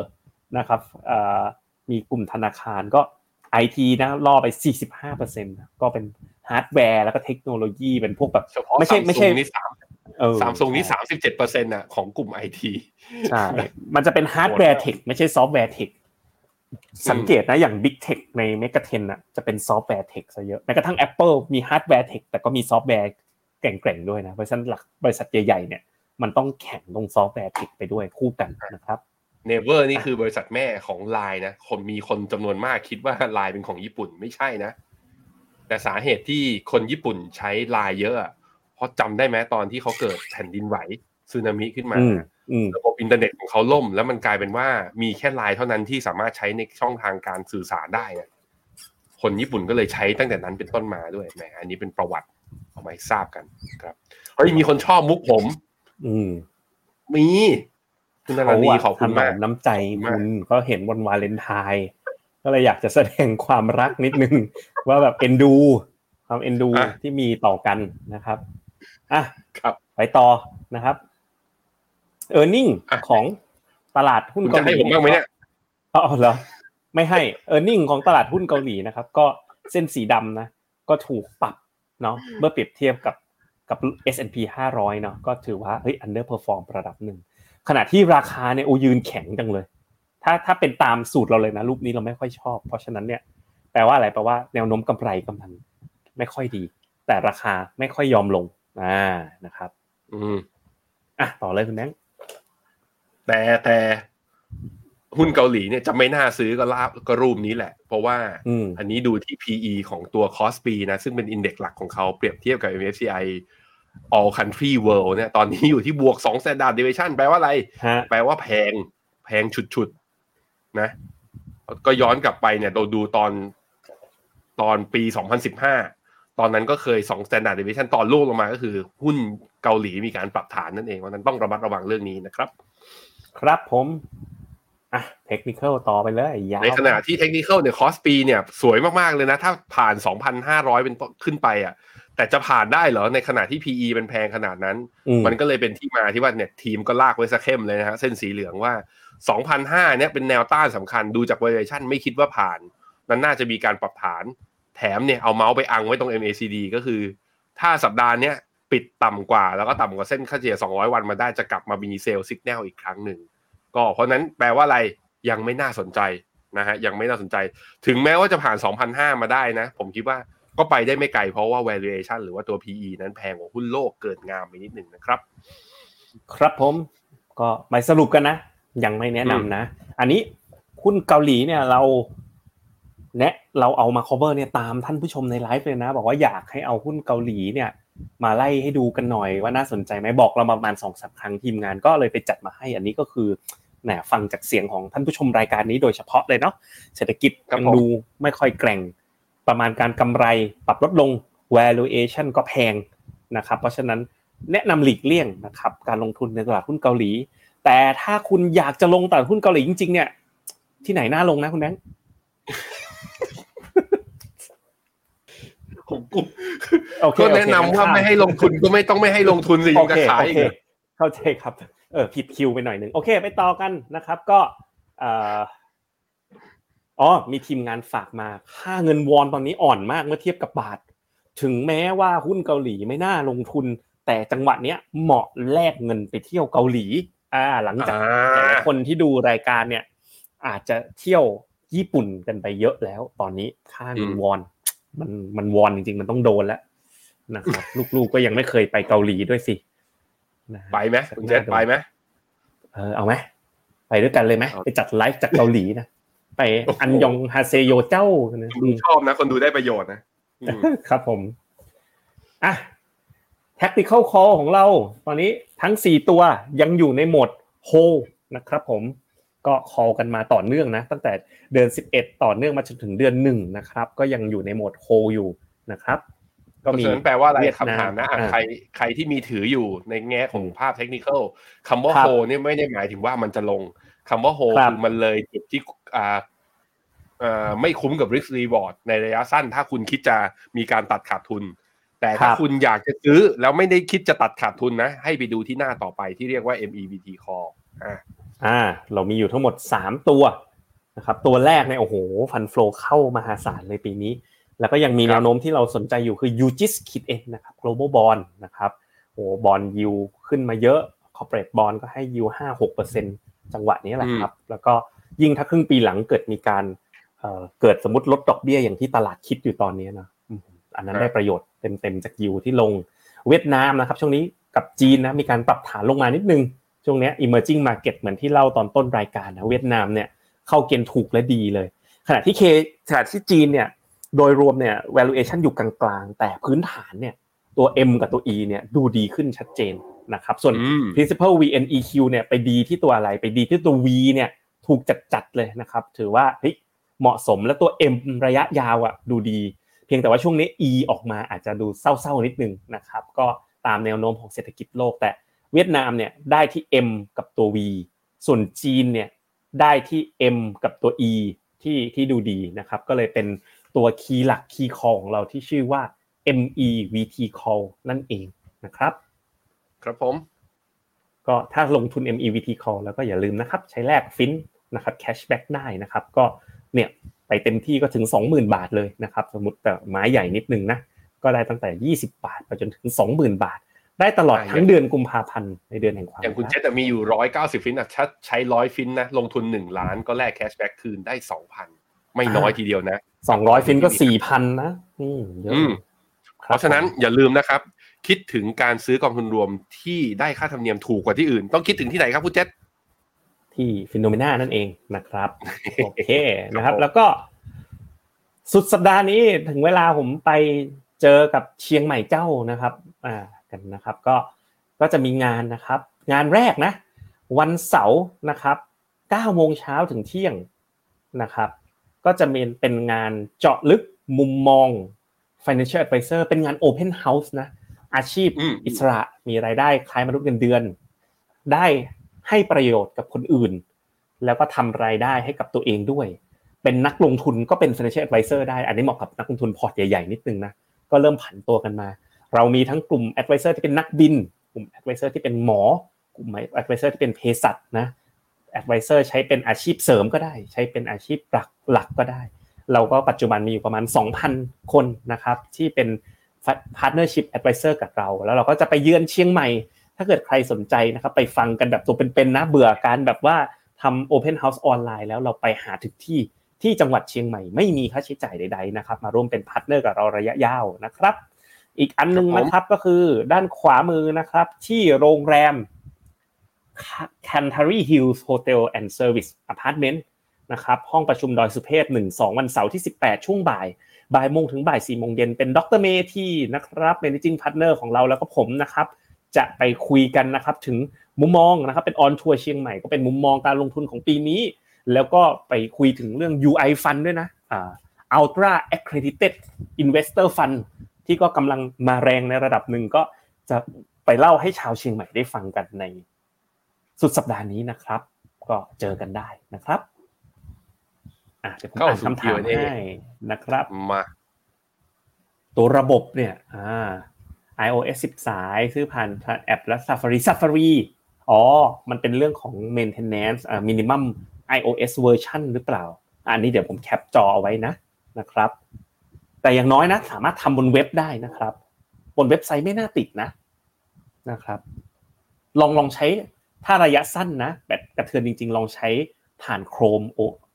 Speaker 2: นะครับเอ่อมีกลุ่มธนาคารก็ IT นะล่อไป 45%นะก็เป็น ฮาร์ดแวร์แล้วก็เทคโนโลยีเป็นพวกแบบ
Speaker 3: เฉพาะ
Speaker 2: ไม่ใช่ไม่ใช่
Speaker 3: Samsung นี่สาม
Speaker 2: เออ
Speaker 3: ซัมซุงนี่สามสิบเจ็ดเปอร์เซ็นต์ะของกลุ่มไอที
Speaker 2: ใช่มันจะเป็น hardware tech ไม่ใช่ software tech สังเกตนะอย่าง Big Tech ใน m e g a t e n อะจะเป็น software tech ซะเยอะแม้กระทั่ง Apple มี hardware tech แต่ก็มีซอฟต์แวร์แกร่งๆด้วยนะบริษัทหลักบริษัทใหญ่ๆเนี่ยมันต้องแข่งตรง software tech ไปด้วยคู่กันนะครับ
Speaker 3: Naver นี่คือบริษัทแม่ของไลน์นะคนมีคนจำนวนมากคิดว่าไลน์เป็นของญี่ปุ่นไม่ใช่นะ แต่สาเหตุที่คนญี่ปุ่นใช้ไลน์เยอะอะเพราะจำได้ไหมตอนที่เขาเกิดแผ่นดินไหวสึนามิขึ้นมา
Speaker 2: อืมอืม
Speaker 3: ระบบอินเทอร์เน็ตของเขาล่ม แล้วมันกลายเป็นว่ามีแค่ไลน์เท่านั้นที่สามารถใช้ในช่องทางการสื่อสารได้อะคนญี่ปุ่นก็เลยใช้ตั้งแต่นั้นเป็นต้นมาด้วยแหมอันนี้เป็นประวัติเอามาให้ทราบกันครับเฮ้ยมีคนชอบมุกผม
Speaker 2: อืม
Speaker 3: มีคุณนารานีขอบคุณมาก
Speaker 2: ถนน้ำใจคุณก็เห็นวันวาเลนไทน์ ก็เลยอยากจะแสดงความรักนิดนึง ว่าแบบเอ็นดู ความเอ็นดู
Speaker 3: อะ
Speaker 2: ที่มีต่อกันนะครับอะ
Speaker 3: ครับ
Speaker 2: ไปต่อนะครับเออร์เน็ง
Speaker 3: อะ
Speaker 2: ของตลาดหุ้น
Speaker 3: คุณ
Speaker 2: เกา
Speaker 3: จะ
Speaker 2: ห
Speaker 3: ให้
Speaker 2: ลี
Speaker 3: ผมบ้างไหมเนี่ย
Speaker 2: อ๋อเหรอไม่ให้เออร์เน็งของตลาดหุ้นเกาหลีนะครับ ก็เส้นสีดำนะ ก็ถูกปรับเนาะเมื่อเปรียบเทียบกับกับ S&P 500 เนาะก็ถือว่าเฮ้ย underperform ระดับหนึ่งขณะที่ราคาเนี่ยโอยืนแข็งจังเลย ถ้าถ้าเป็นตามสูตรเราเลยนะรูปนี้เราไม่ค่อยชอบ เพราะฉะนั้นเนี่ยแปลว่าอะไรแปลว่าแนวโน้มกำไรกำลังไม่ค่อยดี แต่ราคาไม่ค่อยยอมลงอ่านะครับ
Speaker 3: อืม
Speaker 2: อะต่อเลยคุณแบงค์
Speaker 3: แต่แต่หุ้นเกาหลีเนี่ยจะไม่น่าซื้อก็ลาบก็รูปนี้แหละ เพราะว่า
Speaker 2: อืม
Speaker 3: อันนี้ดูที่ PE ของตัว Kospi นะ ซึ่งเป็นอินเด็กซ์หลักของเขาเปรียบเทียบกับ MSCI All Country World เนี่ยตอนนี้อยู่ที่บวก2 Standard Deviation แปลว่าอะไร
Speaker 2: ฮะ
Speaker 3: แปลว่าแพงแพงฉุดๆ นะ ก็ย้อนกลับไปเนี่ยเราดูตอนตอนปี 2015 ตอนนั้นก็เคย2 Standard Deviation ตอนล่วงลงมาก็คือ หุ้นเกาหลีมีการปรับฐานนั่นเองวันนั้นต้องระมัดระวังเรื่องนี้นะครับ
Speaker 2: ครับผมอะเทคนิคต่อไปเลยยาว
Speaker 3: ในขณะที่เทคนิคเนี่ยคอสปีเนี่ยสวยมากๆเลยนะ ถ้าผ่าน 2,500 เป็นต้นขึ้นไปอะแต่จะผ่านได้เหรอ ในขณะที่ PE เป็นแพงขนาดนั้น
Speaker 2: อืม
Speaker 3: มันก็เลยเป็นที่มาที่ว่าเนี่ยทีมก็ลากไว้สักเข้มเลยนะฮะเส้นสีเหลืองว่า 2,500เนี่ยเป็นแนวต้านสำคัญดูจาก valuation ไม่คิดว่าผ่าน นั้นน่าจะมีการปรับฐาน แถมเนี่ยเอาเมาส์ไปอังไว้ตรง MACD ก็คือ ถ้าสัปดาห์เนี้ยปิดต่ำกว่า แล้วก็ต่ำกว่าเส้นค่าเฉลี่ย 200 วันมาได้จะกลับมามีเซลล์สัญญาณอีกครั้งหนึ่งก็เพราะนั้นแปลว่าอะไรยังไม่น่าสนใจนะฮะยังไม่น่าสนใจ ถึงแม้ว่าจะผ่าน2,500มาได้นะ ผมคิดว่าก็ไปได้ไม่ไกลเพราะว่า valuation หรือว่าตัว PE นั้นแพงกว่าหุ้นโลกเกินงามไปนิดหนึ่งนะครับ
Speaker 2: ครับผมก็ไปสรุปกันนะ ยังไม่แนะนำนะ อันนี้หุ้นเกาหลีเนี่ยเราแนะเราเอามา cover เนี่ยตามท่านผู้ชมในไลฟ์เลยนะ บอกว่าอยากให้เอาหุ้นเกาหลีเนี่ย มาไล่ให้ดูกันหน่อยว่าน่าสนใจไหมบอกเราประมาณสองสามครั้งทีมงานก็เลยไปจัดมาให้ อันนี้ก็คือแหมฟังจากเสียงของท่านผู้ชมรายการนี้โดยเฉพาะเลยเนาะเศรษฐกิจ
Speaker 3: ครับ
Speaker 2: ยัง
Speaker 3: ผม
Speaker 2: ดูไม่ค่อยแกร่ง ประมาณการกำไรปรับลดลง valuation ก็แพงนะครับ เพราะฉะนั้นแนะนำหลีกเลี่ยงนะครับการลงทุนในตลาดหุ้นเกาหลี แต่ถ้าคุณอยากจะลงตลาดหุ้นเกาหลีจริงๆเนี่ย ที่ไหนน่าลงนะคุณแบงค์
Speaker 3: ผมกู
Speaker 2: โอเค
Speaker 3: ก็
Speaker 2: โอเค
Speaker 3: แนะนำว่าไม่ให้ลงทุนก็ไม่ต้องไม่ให้ลงทุนสิ
Speaker 2: โอ
Speaker 3: จะ
Speaker 2: เค
Speaker 3: ขาย
Speaker 2: โอ
Speaker 3: อีก
Speaker 2: เค
Speaker 3: เหรอ
Speaker 2: เข้าใจครับ เออผิดคิวไปหน่อยหนึ่งโอเค ไปต่อกันนะครับ ก็เอ่ออ๋อมีทีมงานฝากมา ค่าเงินวอนตอนนี้อ่อนมากเมื่อเทียบกับบาท ถึงแม้ว่าหุ้นเกาหลีไม่น่าลงทุน แต่จังหวะเนี้ยเหมาะแลกเงินไปเที่ยวเกาหลี อ่าหลังจาก
Speaker 3: อ่า
Speaker 2: หลายคนที่ดูรายการเนี่ย อาจจะเที่ยวญี่ปุ่นกันไปเยอะแล้ว ตอนนี้ค่าเงินวอน มันมันวอนจริงๆ มันต้องโดนแล้วนะครับลูกๆก็ยังไม่เคยไปเกาหลีด้วยสินะฮะ
Speaker 3: ไปไหมคุณเจษไปไหม
Speaker 2: เออเอาไหมไปด้วยกันเลยไหม
Speaker 3: เอา
Speaker 2: ไปจัดไลฟ์จากเกาหลนะไป
Speaker 3: โอ้โห
Speaker 2: อันยองฮาเซโยเจ้านะ
Speaker 3: คนดูชอบนะ คนดูได้ประโยชน์นะอืม
Speaker 2: ครับผมอะ tactical call ของเรา ตอนนี้ ทั้ง 4 ตัวยังอยู่ในโหมด hold นะครับผมก็ call กันมาต่อเนื่องนะตั้งแต่เดือน 11 ต่อเนื่องมาจนถึงเดือน1นะครับก็ยังอยู่ในโหมด hold อยู่นะครับ
Speaker 3: เพราะฉะนั้นแปลว่าอะไร
Speaker 2: เวียดนาม
Speaker 3: คำถามนะอะ
Speaker 2: อ่า
Speaker 3: ใครใครที่มีถืออยู่ในแง่ของภาพเทคนิคคำว่า
Speaker 2: ครับ
Speaker 3: โฮเนี่ยไม่ได้หมายถึงว่ามันจะลงคำว่าโฮ
Speaker 2: ครับ
Speaker 3: คือมันเลยจุดที่อ่าอ่าไม่คุ้มกับ risk reward ในระยะสั้น ถ้าคุณคิดจะมีการตัดขาดทุน แต่ถ้า
Speaker 2: ครับ
Speaker 3: คุณอยากจะซื้อแล้วไม่ได้คิดจะตัดขาดทุนนะ ให้ไปดูที่หน้าต่อไปที่เรียกว่า MEVT call อ่า
Speaker 2: อ่า เรามีอยู่ทั้งหมด 3 ตัวนะครับ ตัวแรกเนี่ยโอ้โห ฟันโฟลเข้ามหาศาลเลยปีนี้ แล้วก็ยังมี
Speaker 3: ครับ
Speaker 2: แนวโน้มที่เราสนใจอยู่คือ UGIS Kit N นะครับ global bond นะครับโอ้บอลยิวขึ้นมาเยอะ corporate bond ก็ให้ยิวห้าหกเปอร์เซ็นจังหวะนี้แหละครับ แล้วก็ยิ่งถ้าครึ่งปีหลังเกิดมีการเกิดสมมติลดดอกเบี้ยอย่างที่ตลาดคิดอยู่ตอนนี้นะ อันนั้นได้ประโยชน์เต็มๆจากยิวที่ลงเวียดนามนะครับ ช่วงนี้กับจีนนะมีการปรับฐานลงมานิดนึงช่วงนี้ emerging market เหมือนที่เล่าตอนต้นรายการนะเวียดนามเนี่ยเข้าเกณฑ์ถูกและดีเลย ขณะที่เคขณะที่จีนเนี่ยโดยรวมเนี่ย valuation อยู่กลางๆ แต่พื้นฐานเนี่ยตัว M กับตัว E เนี่ยดูดีขึ้นชัดเจนนะครับส่วน principal VNEQ เนี่ยไปดีที่ตัวอะไรไปดีที่ตัว V เนี่ยถูกจัดๆเลยนะครับ ถือว่าเฮ้ยเหมาะสมและตัว M ระยะยาวอะดูดีเพียงแต่ว่าช่วงนี้ E ออกมาอาจจะดูเศร้าๆนิดนึงนะครับก็ตามแนวโน้มของเศรษฐกิจโลก แต่เวียดนามเนี่ยได้ที่ M กับตัว V ส่วนจีนเนี่ยได้ที่ M กับตัว E ที่ที่ดูดีนะครับก็เลยเป็นตัวคีย์หลักคีย์คอของเราที่ชื่อว่า MEVT call นั่นเองนะครับ
Speaker 3: ครับผม
Speaker 2: ก็ถ้าลงทุน MEVT call แล้วก็อย่าลืมนะครับ ใช้แลกฟินนะครับ cashback ได้นะครับ ก็เนี่ย ไปเต็มที่ก็ถึง 20,000 บาทเลยนะครับ สมมติแต่ไม้ใหญ่นิดนึงนะก็ได้ตั้งแต่ 20 บาทไปจนถึง 20,000 บาท ได้ตลอดทั้งเดือนกุมภาพันธ์ในเดือนแห่งความ
Speaker 3: อย่างคุณเจษมีอยู่ร้อยเก้าสิบฟินอะถ้าใช้ร้อยฟินนะลงทุนหนึ่งล้านก็แลก cashback คืนได้สองพันไม่น้อยทีเดียวนะ
Speaker 2: สองร้อยฟินก็สี่พันนะอืมเยอะ
Speaker 3: เพราะฉะนั้นอย่าลืมนะครับ คิดถึงการซื้อกองทุนรวมที่ได้ค่าธรรมเนียมถูกกว่าที่อื่น ต้องคิดถึงที่ไหนครับคุณเจษ
Speaker 2: ที่ Finnomena นั่นเองนะครับ โอเคนะครับ แล้วก็สุดสัปดาห์นี้ถึงเวลาผมไปเจอกับเชียงใหม่เจ้านะครับ อ่ากันนะครับ ก็ก็จะมีงานนะครับ งานแรกนะ วันเสาร์นะครับ9โมงเช้าถึงเที่ยงนะครับ ก็จะเป็นเป็นงานเจาะลึกมุมมอง financial advisor เป็นงาน open house นะ อาชีพอิสระมีรายได้คล้ายมนุษย์เงินเดือน ได้ ให้ประโยชน์กับคนอื่น แล้วก็ทำรายได้ให้กับตัวเองด้วย เป็นนักลงทุนก็เป็น financial advisor ได้ อันนี้เหมาะกับนักลงทุนพอร์ตใหญ่ๆนิดนึงนะก็เริ่มผันตัวกันมา เรามีทั้งกลุ่ม advisor ที่เป็นนักบิน กลุ่ม advisor ที่เป็นหมอ กลุ่ม advisor ที่เป็นเภสัชนะ advisor ใช้เป็นอาชีพเสริมก็ได้ ใช้เป็นอาชีพหลักหลักก็ได้ เราก็ปัจจุบันมีอยู่ประมาณ 2,000 คนนะครับที่เป็น partnership advisor กับเรา แล้วเราก็จะไปเยือนเชียงใหม่ ถ้าเกิดใครสนใจนะครับไปฟังกันแบบตัวเป็นๆนะเบื่อการแบบว่าทำ open house ออนไลน์แล้วเราไปหาถึงที่ที่จังหวัดเชียงใหม่ไม่มีค่าใช้จ่ายใดๆนะครับมาร่วมเป็นพาร์ทเนอร์กับเราระยะยาวนะครับ อีกอันนึงนะครับก็คือด้านขวามือนะครับ ที่โรงแรม Canterbury Hills Hotel and Service Apartment นะครับห้องประชุมดอยสุเทพหนึ่งสองวันเสาร์ที่ 18 ช่วงบ่าย บ่ายโมงถึงบ่ายสี่โมงเย็นเป็นดร.เมที่นะครับ managing partner ของเราแล้วก็ผมนะครับ จะไปคุยกันนะครับถึงมุมมองนะครับเป็น on tour เชียงใหม่ก็เป็นมุมมองการลงทุนของปีนี้ แล้วก็ไปคุยถึงเรื่อง UI Fund ด้วยนะอ่า Ultra Accredited Investor Fund ที่ก็กำลังมาแรงในระดับหนึ่งก็จะไปเล่าให้ชาวเชียงใหม่ได้ฟังกันในสุดสัปดาห์นี้นะครับ ก็เจอกันได้นะครับอะเดี๋ยวผมอ่านคำถามให้นะครับ
Speaker 3: มา
Speaker 2: ตัวระบบเนี่ย อ่า iOS 10 สาย ซื้อผ่านแอปและ Safari Safari อ๋อ มันเป็นเรื่องของ maintenance อ่า minimum iOS version หรือเปล่า อันนี้เดี๋ยวผมแคปจอเอาไว้นะนะครับ แต่อย่างน้อยนะ สามารถทำบนเว็บได้นะครับ บนเว็บไซต์ไม่น่าติดนะนะครับ ลองลองใช้ถ้าระยะสั้นนะแบบกระเทือนจริง ๆ ลองใช้ผ่าน Chrome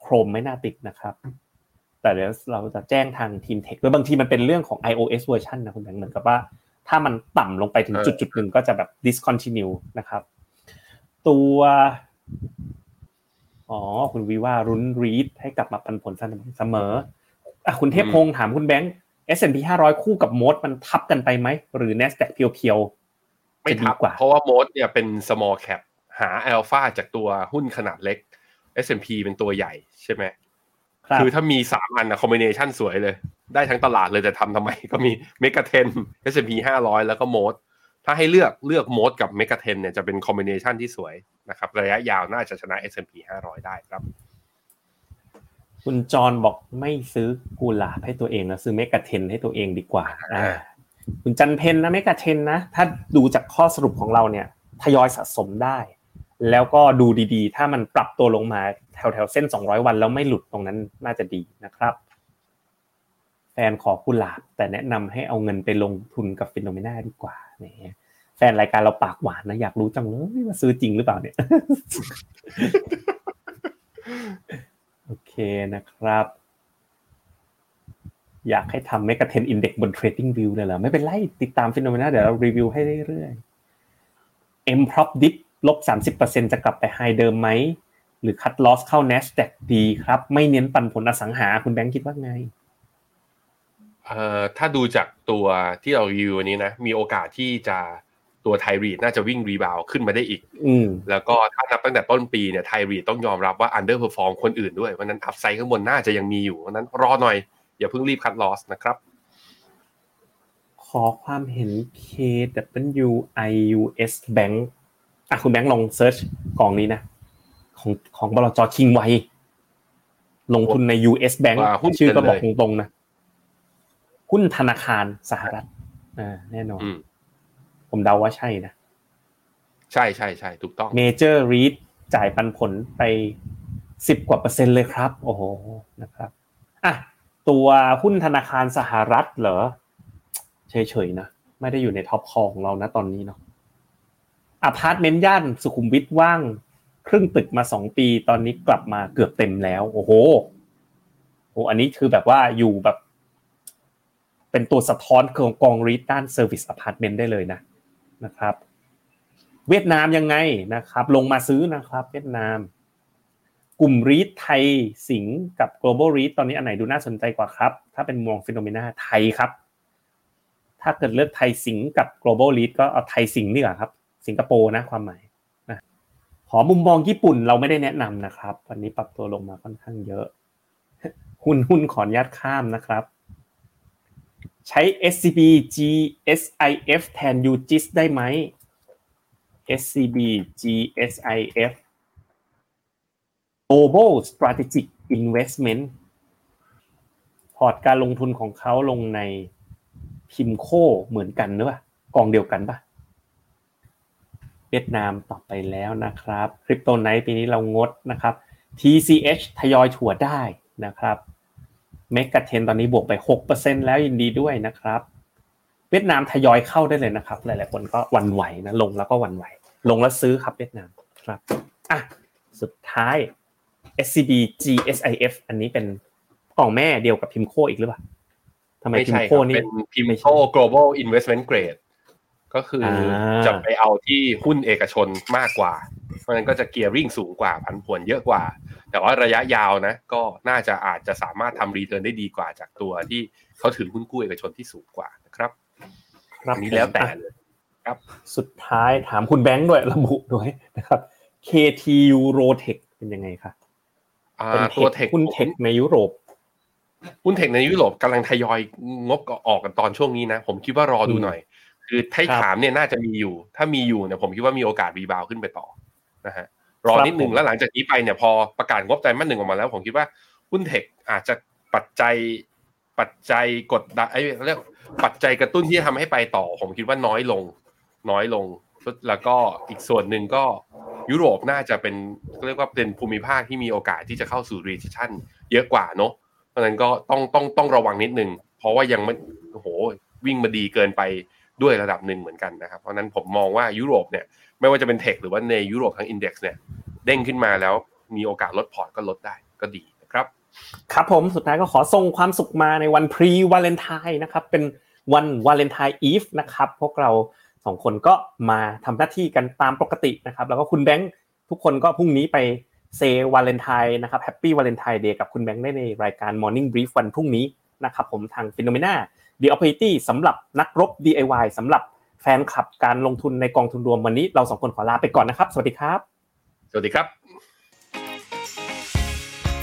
Speaker 2: โครมไม่น่าติดนะครับ แต่เดี๋ยวเราจะแจ้งทางทีม tech ด้วยบางทีมันเป็นเรื่องของ iOS เวอร์ชันนะคุณแบงค์เหมือนกับว่า ถ้ามันต่ำลงไปถึงจุดจุดหนึ่งก็จะแบบ discontinue นะครับ ตัวอ๋อคุณวิว่าลุ้น REIT ให้กลับมาปันผลเสมออะคุณเทพพงศ์ถามคุณแบงค์ S&P 500 คู่กับ MOAT มันทับกันไปไหม หรือ NASDAQ เพียว
Speaker 3: ๆไม่ทับเพราะว่าโมดเนี่ยเป็น small cap หาอัลฟาจากตัวหุ้นขนาดเล็ก S&P เป็นตัวใหญ่ใช่ไหม คือถ้ามีสามอันนะคอมบิเนชันสวยเลย ได้ทั้งตลาดเลยแต่ทำทำไมก็มีเมกะเทน S&P ห้าร้อยแล้วก็โมดถ้าให้เลือกเลือกโมดกับเมกะเทนเนี่ยจะเป็นคอมบิเนชันที่สวยนะครับ ระยะยาวน่าจะชนะ S&P 500 ได้ครับ
Speaker 2: คุณจรบอกไม่ซื้อกูลาให้ตัวเองนะซื้อ MEGA10 ให้ตัวเองดีกว่าคุณจันเพนนะ MEGA10 นะ ถ้าดูจากข้อสรุปของเราเนี่ยทยอยสะสมได้ แล้วก็ดูดีๆ ถ้ามันปรับตัวลงมา แถวๆเส้น 200 วันแล้วไม่หลุดตรงนั้นน่าจะดีนะครับ แฟนขอกุหลาบแต่แนะนำให้เอาเงินไปลงทุนกับฟิโนเมนาดีกว่าเนี่ยแฟนรายการเราปากหวานนะอยากรู้จังเลยว่าซื้อจริงหรือเปล่าเนี่ยโอเคนะครับ อยากให้ทำ m e g a t 10 Index บน Trading View เลยเหรอ ไม่เป็นไร ติดตามฟิโนเมนาเดี๋ยวเรารีวิวให้เรื่อยๆ M prop dip ลบ30%จะกลับไป high เดิมไหม หรือ cut loss เข้า NASDAQ ดีครับ ไม่เน้นปันผลอสังหาคุณแบงค์คิดว่าไง
Speaker 3: เอ่อถ้าดูจากตัวที่เรารีวิววันนี้นะ มีโอกาสที่จะตัว Thai REIT น่าจะวิ่ง rebound ขึ้นมาได้อีก
Speaker 2: อืม
Speaker 3: แล้วก็ถ้านับตั้งแต่ต้นปีเนี่ย Thai REIT ต้องยอมรับว่า underperform คนอื่นด้วยวันนั้น upside ข้างบนน่าจะยังมีอยู่วันนั้นรอหน่อย อย่าเพิ่งรีบคัดลอสนะครับ
Speaker 2: ขอความเห็น KWIUS Bank อะคุณแบงค์ลองเซิร์ชกองนี้นะ ของของบลจคิงไวลงทุนใน US Bank
Speaker 3: ว่าหุ้น
Speaker 2: ชื่อก็บอก
Speaker 3: เลย
Speaker 2: ตรงๆนะหุ้นธนาคารสหรัฐอ่าแน่นอน
Speaker 3: อืม
Speaker 2: ผมเดาว่าใช่นะ
Speaker 3: ใช่ใช่ใช่ถูกต้อง
Speaker 2: เมเจอร์รีดจ่ายปันผลไปสิบกว่าเปอร์เซ็นต์เลยครับ โอ้โหนะครับอะตัวหุ้นธนาคารสหรัฐเหรอ เฉยๆนะ ไม่ได้อยู่ใน top call ของเรานะตอนนี้เนาะอพาร์ตเมนต์ย่านสุขุมวิทว่าง ครึ่งตึกมาสองปี ตอนนี้กลับมาเกือบเต็มแล้ว โอ้โหโอ้อันนี้คือแบบว่าอยู่แบบ เป็นตัวสะท้อนของกอง REIT ด้าน service apartment ได้เลยนะนะครับ เวียดนามยังไงนะครับ ลงมาซื้อนะครับ เวียดนาม กลุ่มรีดไทยสิงห์กับ global read ตอนนี้อันไหนดูน่าสนใจกว่าครับ ถ้าเป็นมองฟิโนเมนาไทยครับ ถ้าเกิดเลือกไทยสิงห์กับ global read ก็เอาไทยสิงห์นี่แหละครับ สิงคโปร์นะความหมาย อมุมมองญี่ปุ่นเราไม่ได้แนะนำนะครับ วันนี้ปรับตัวลงมาค่อนข้างเยอะ หุ้นหุ้นขออนุญาตข้ามนะครับ ใช้ SCB GSIF แทน UGIS ได้ไหม SCB GSIF Global Strategic Investment พอร์ตการลงทุนของเขาลงในพิมโคเหมือนกันหรือเปล่ากองเดียวกันปะ เวียดนามต่อไปแล้วนะครับคริปโตไนท์ปีนี้เรางดนะครับ TCH ทยอยถั่วได้นะครับเมกะเทนตอนนี้บวกไป 6%แล้วยินดีด้วยนะครับ เวียดนามทยอยเข้าได้เลยนะครับ หลายๆคนก็วันไหวนะลงแล้วก็วันไหว ลงแล้วซื้อครับเวียดนามครับอะสุดท้าย SCB GSIF อันนี้เป็นกล่องแม่เดียวกับพิมโคอีกหรือเปล่าทำไม
Speaker 3: ไม่
Speaker 2: พิม
Speaker 3: ใช่
Speaker 2: โคนี่
Speaker 3: เป็นพิมโค global investment grade ก็คืออาจะไปเอาที่หุ้นเอกชนมากกว่า เพราะฉะนั้นก็จะเกียร์ริ่งสูงกว่าผันผวนเยอะกว่า แต่ว่าระยะยาวนะ ก็น่าจะอาจจะสามารถทำรีเทิร์นได้ดีกว่าจากตัวที่เขาถือหุ้นกู้เอกชนที่สูงกว่านะครับ
Speaker 2: ครับ
Speaker 3: อันนี้แล้วแต่
Speaker 2: อะ
Speaker 3: เลย
Speaker 2: สุดท้ายถามคุณแบงค์ด้วยระบุด้วยนะครับ KTU Rotech เป็นยังไงครับ
Speaker 3: อ่า
Speaker 2: เป็น
Speaker 3: ตัวเทค
Speaker 2: หุ้นเทคในยุโรป
Speaker 3: หุ้นเทคในยุโรปกำลังทยอยงบออกกันตอนช่วงนี้นะ ผมคิดว่ารอดู
Speaker 2: อืม
Speaker 3: หน่อย คือถ้า
Speaker 2: ครับ
Speaker 3: ถามเนี่ยน่าจะมีอยู่ ถ้ามีอยู่เนี่ยผมคิดว่ามีโอกาส rebound ขึ้นไปต่อนะฮะรอ
Speaker 2: ครับ
Speaker 3: นิดหนึ่ง
Speaker 2: ผม
Speaker 3: แล้วหลังจากนี้ไปเนี่ยพอประกาศงบไตรมาสหนึ่งออกมาแล้ว ผมคิดว่าหุ้น tech อาจจะปัจจัยปัจจัยกดดันไอ้เรียกปัจจัยกระตุ้นที่ทำให้ไปต่อ ผมคิดว่าน้อยลง น้อยลง แล้วก็อีกส่วนหนึ่งก็ยุโรปน่าจะเป็นเรียกว่าเป็นภูมิภาคที่มีโอกาสที่จะเข้าสู่ recession เยอะกว่าเนาะเพราะฉะนั้นก็ต้องต้องต้องระวังนิดนึง เพราะว่ายังไม่โอ้โหวิ่งมาดีเกินไป ด้วยระดับหนึ่งเหมือนกันนะครับ เพราะนั้นผมมองว่ายุโรปเนี่ยไม่ว่าจะเป็น tech หรือว่าในยุโรปทั้ง index เนี่ยเด้งขึ้นมาแล้วมีโอกาสลดพอร์ตก็ลดได้ก็ดีนะครับ
Speaker 2: ครับผมสุดท้ายก็ขอส่งความสุขมาในวัน pre-Valentine นะครับเป็นวัน Valentine Eve นะครับพวกเราสองคนก็มาทำหน้าที่กันตามปกตินะครับแล้วก็คุณแบงค์ทุกคนก็พรุ่งนี้ไป say Valentine นะครับ Happy Valentine's Day กับคุณแบงค์ได้ในรายการ Morning Brief วันพรุ่งนี้นะครับผมทาง p h e n o m e n a The Opportunity สำหรับนักรบ DIY สำหรับแฟนคลับการลงทุนในกองทุนรวมวันนี้เราสองคนขอลาไปก่อนนะครับ สวัสดีครับ
Speaker 3: สวัสดีครับ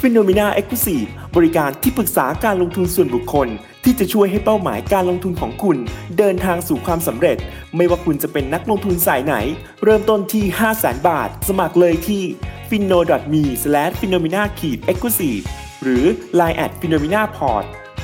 Speaker 4: f i n o m e n a e x c l u s i v e บริการที่ปรึกษาการลงทุนส่วนบุคคล ที่จะช่วยให้เป้าหมายการลงทุนของคุณ เดินทางสู่ความสำเร็จ ไม่ว่าคุณจะเป็นนักลงทุนสายไหน เริ่มต้นที่ 5 0 0 0 0 0 บาท สมัครเลยที่ f i n o m e f i n o m e n a e x c l u s i v e หรือ line at f i n o m e n a p o r t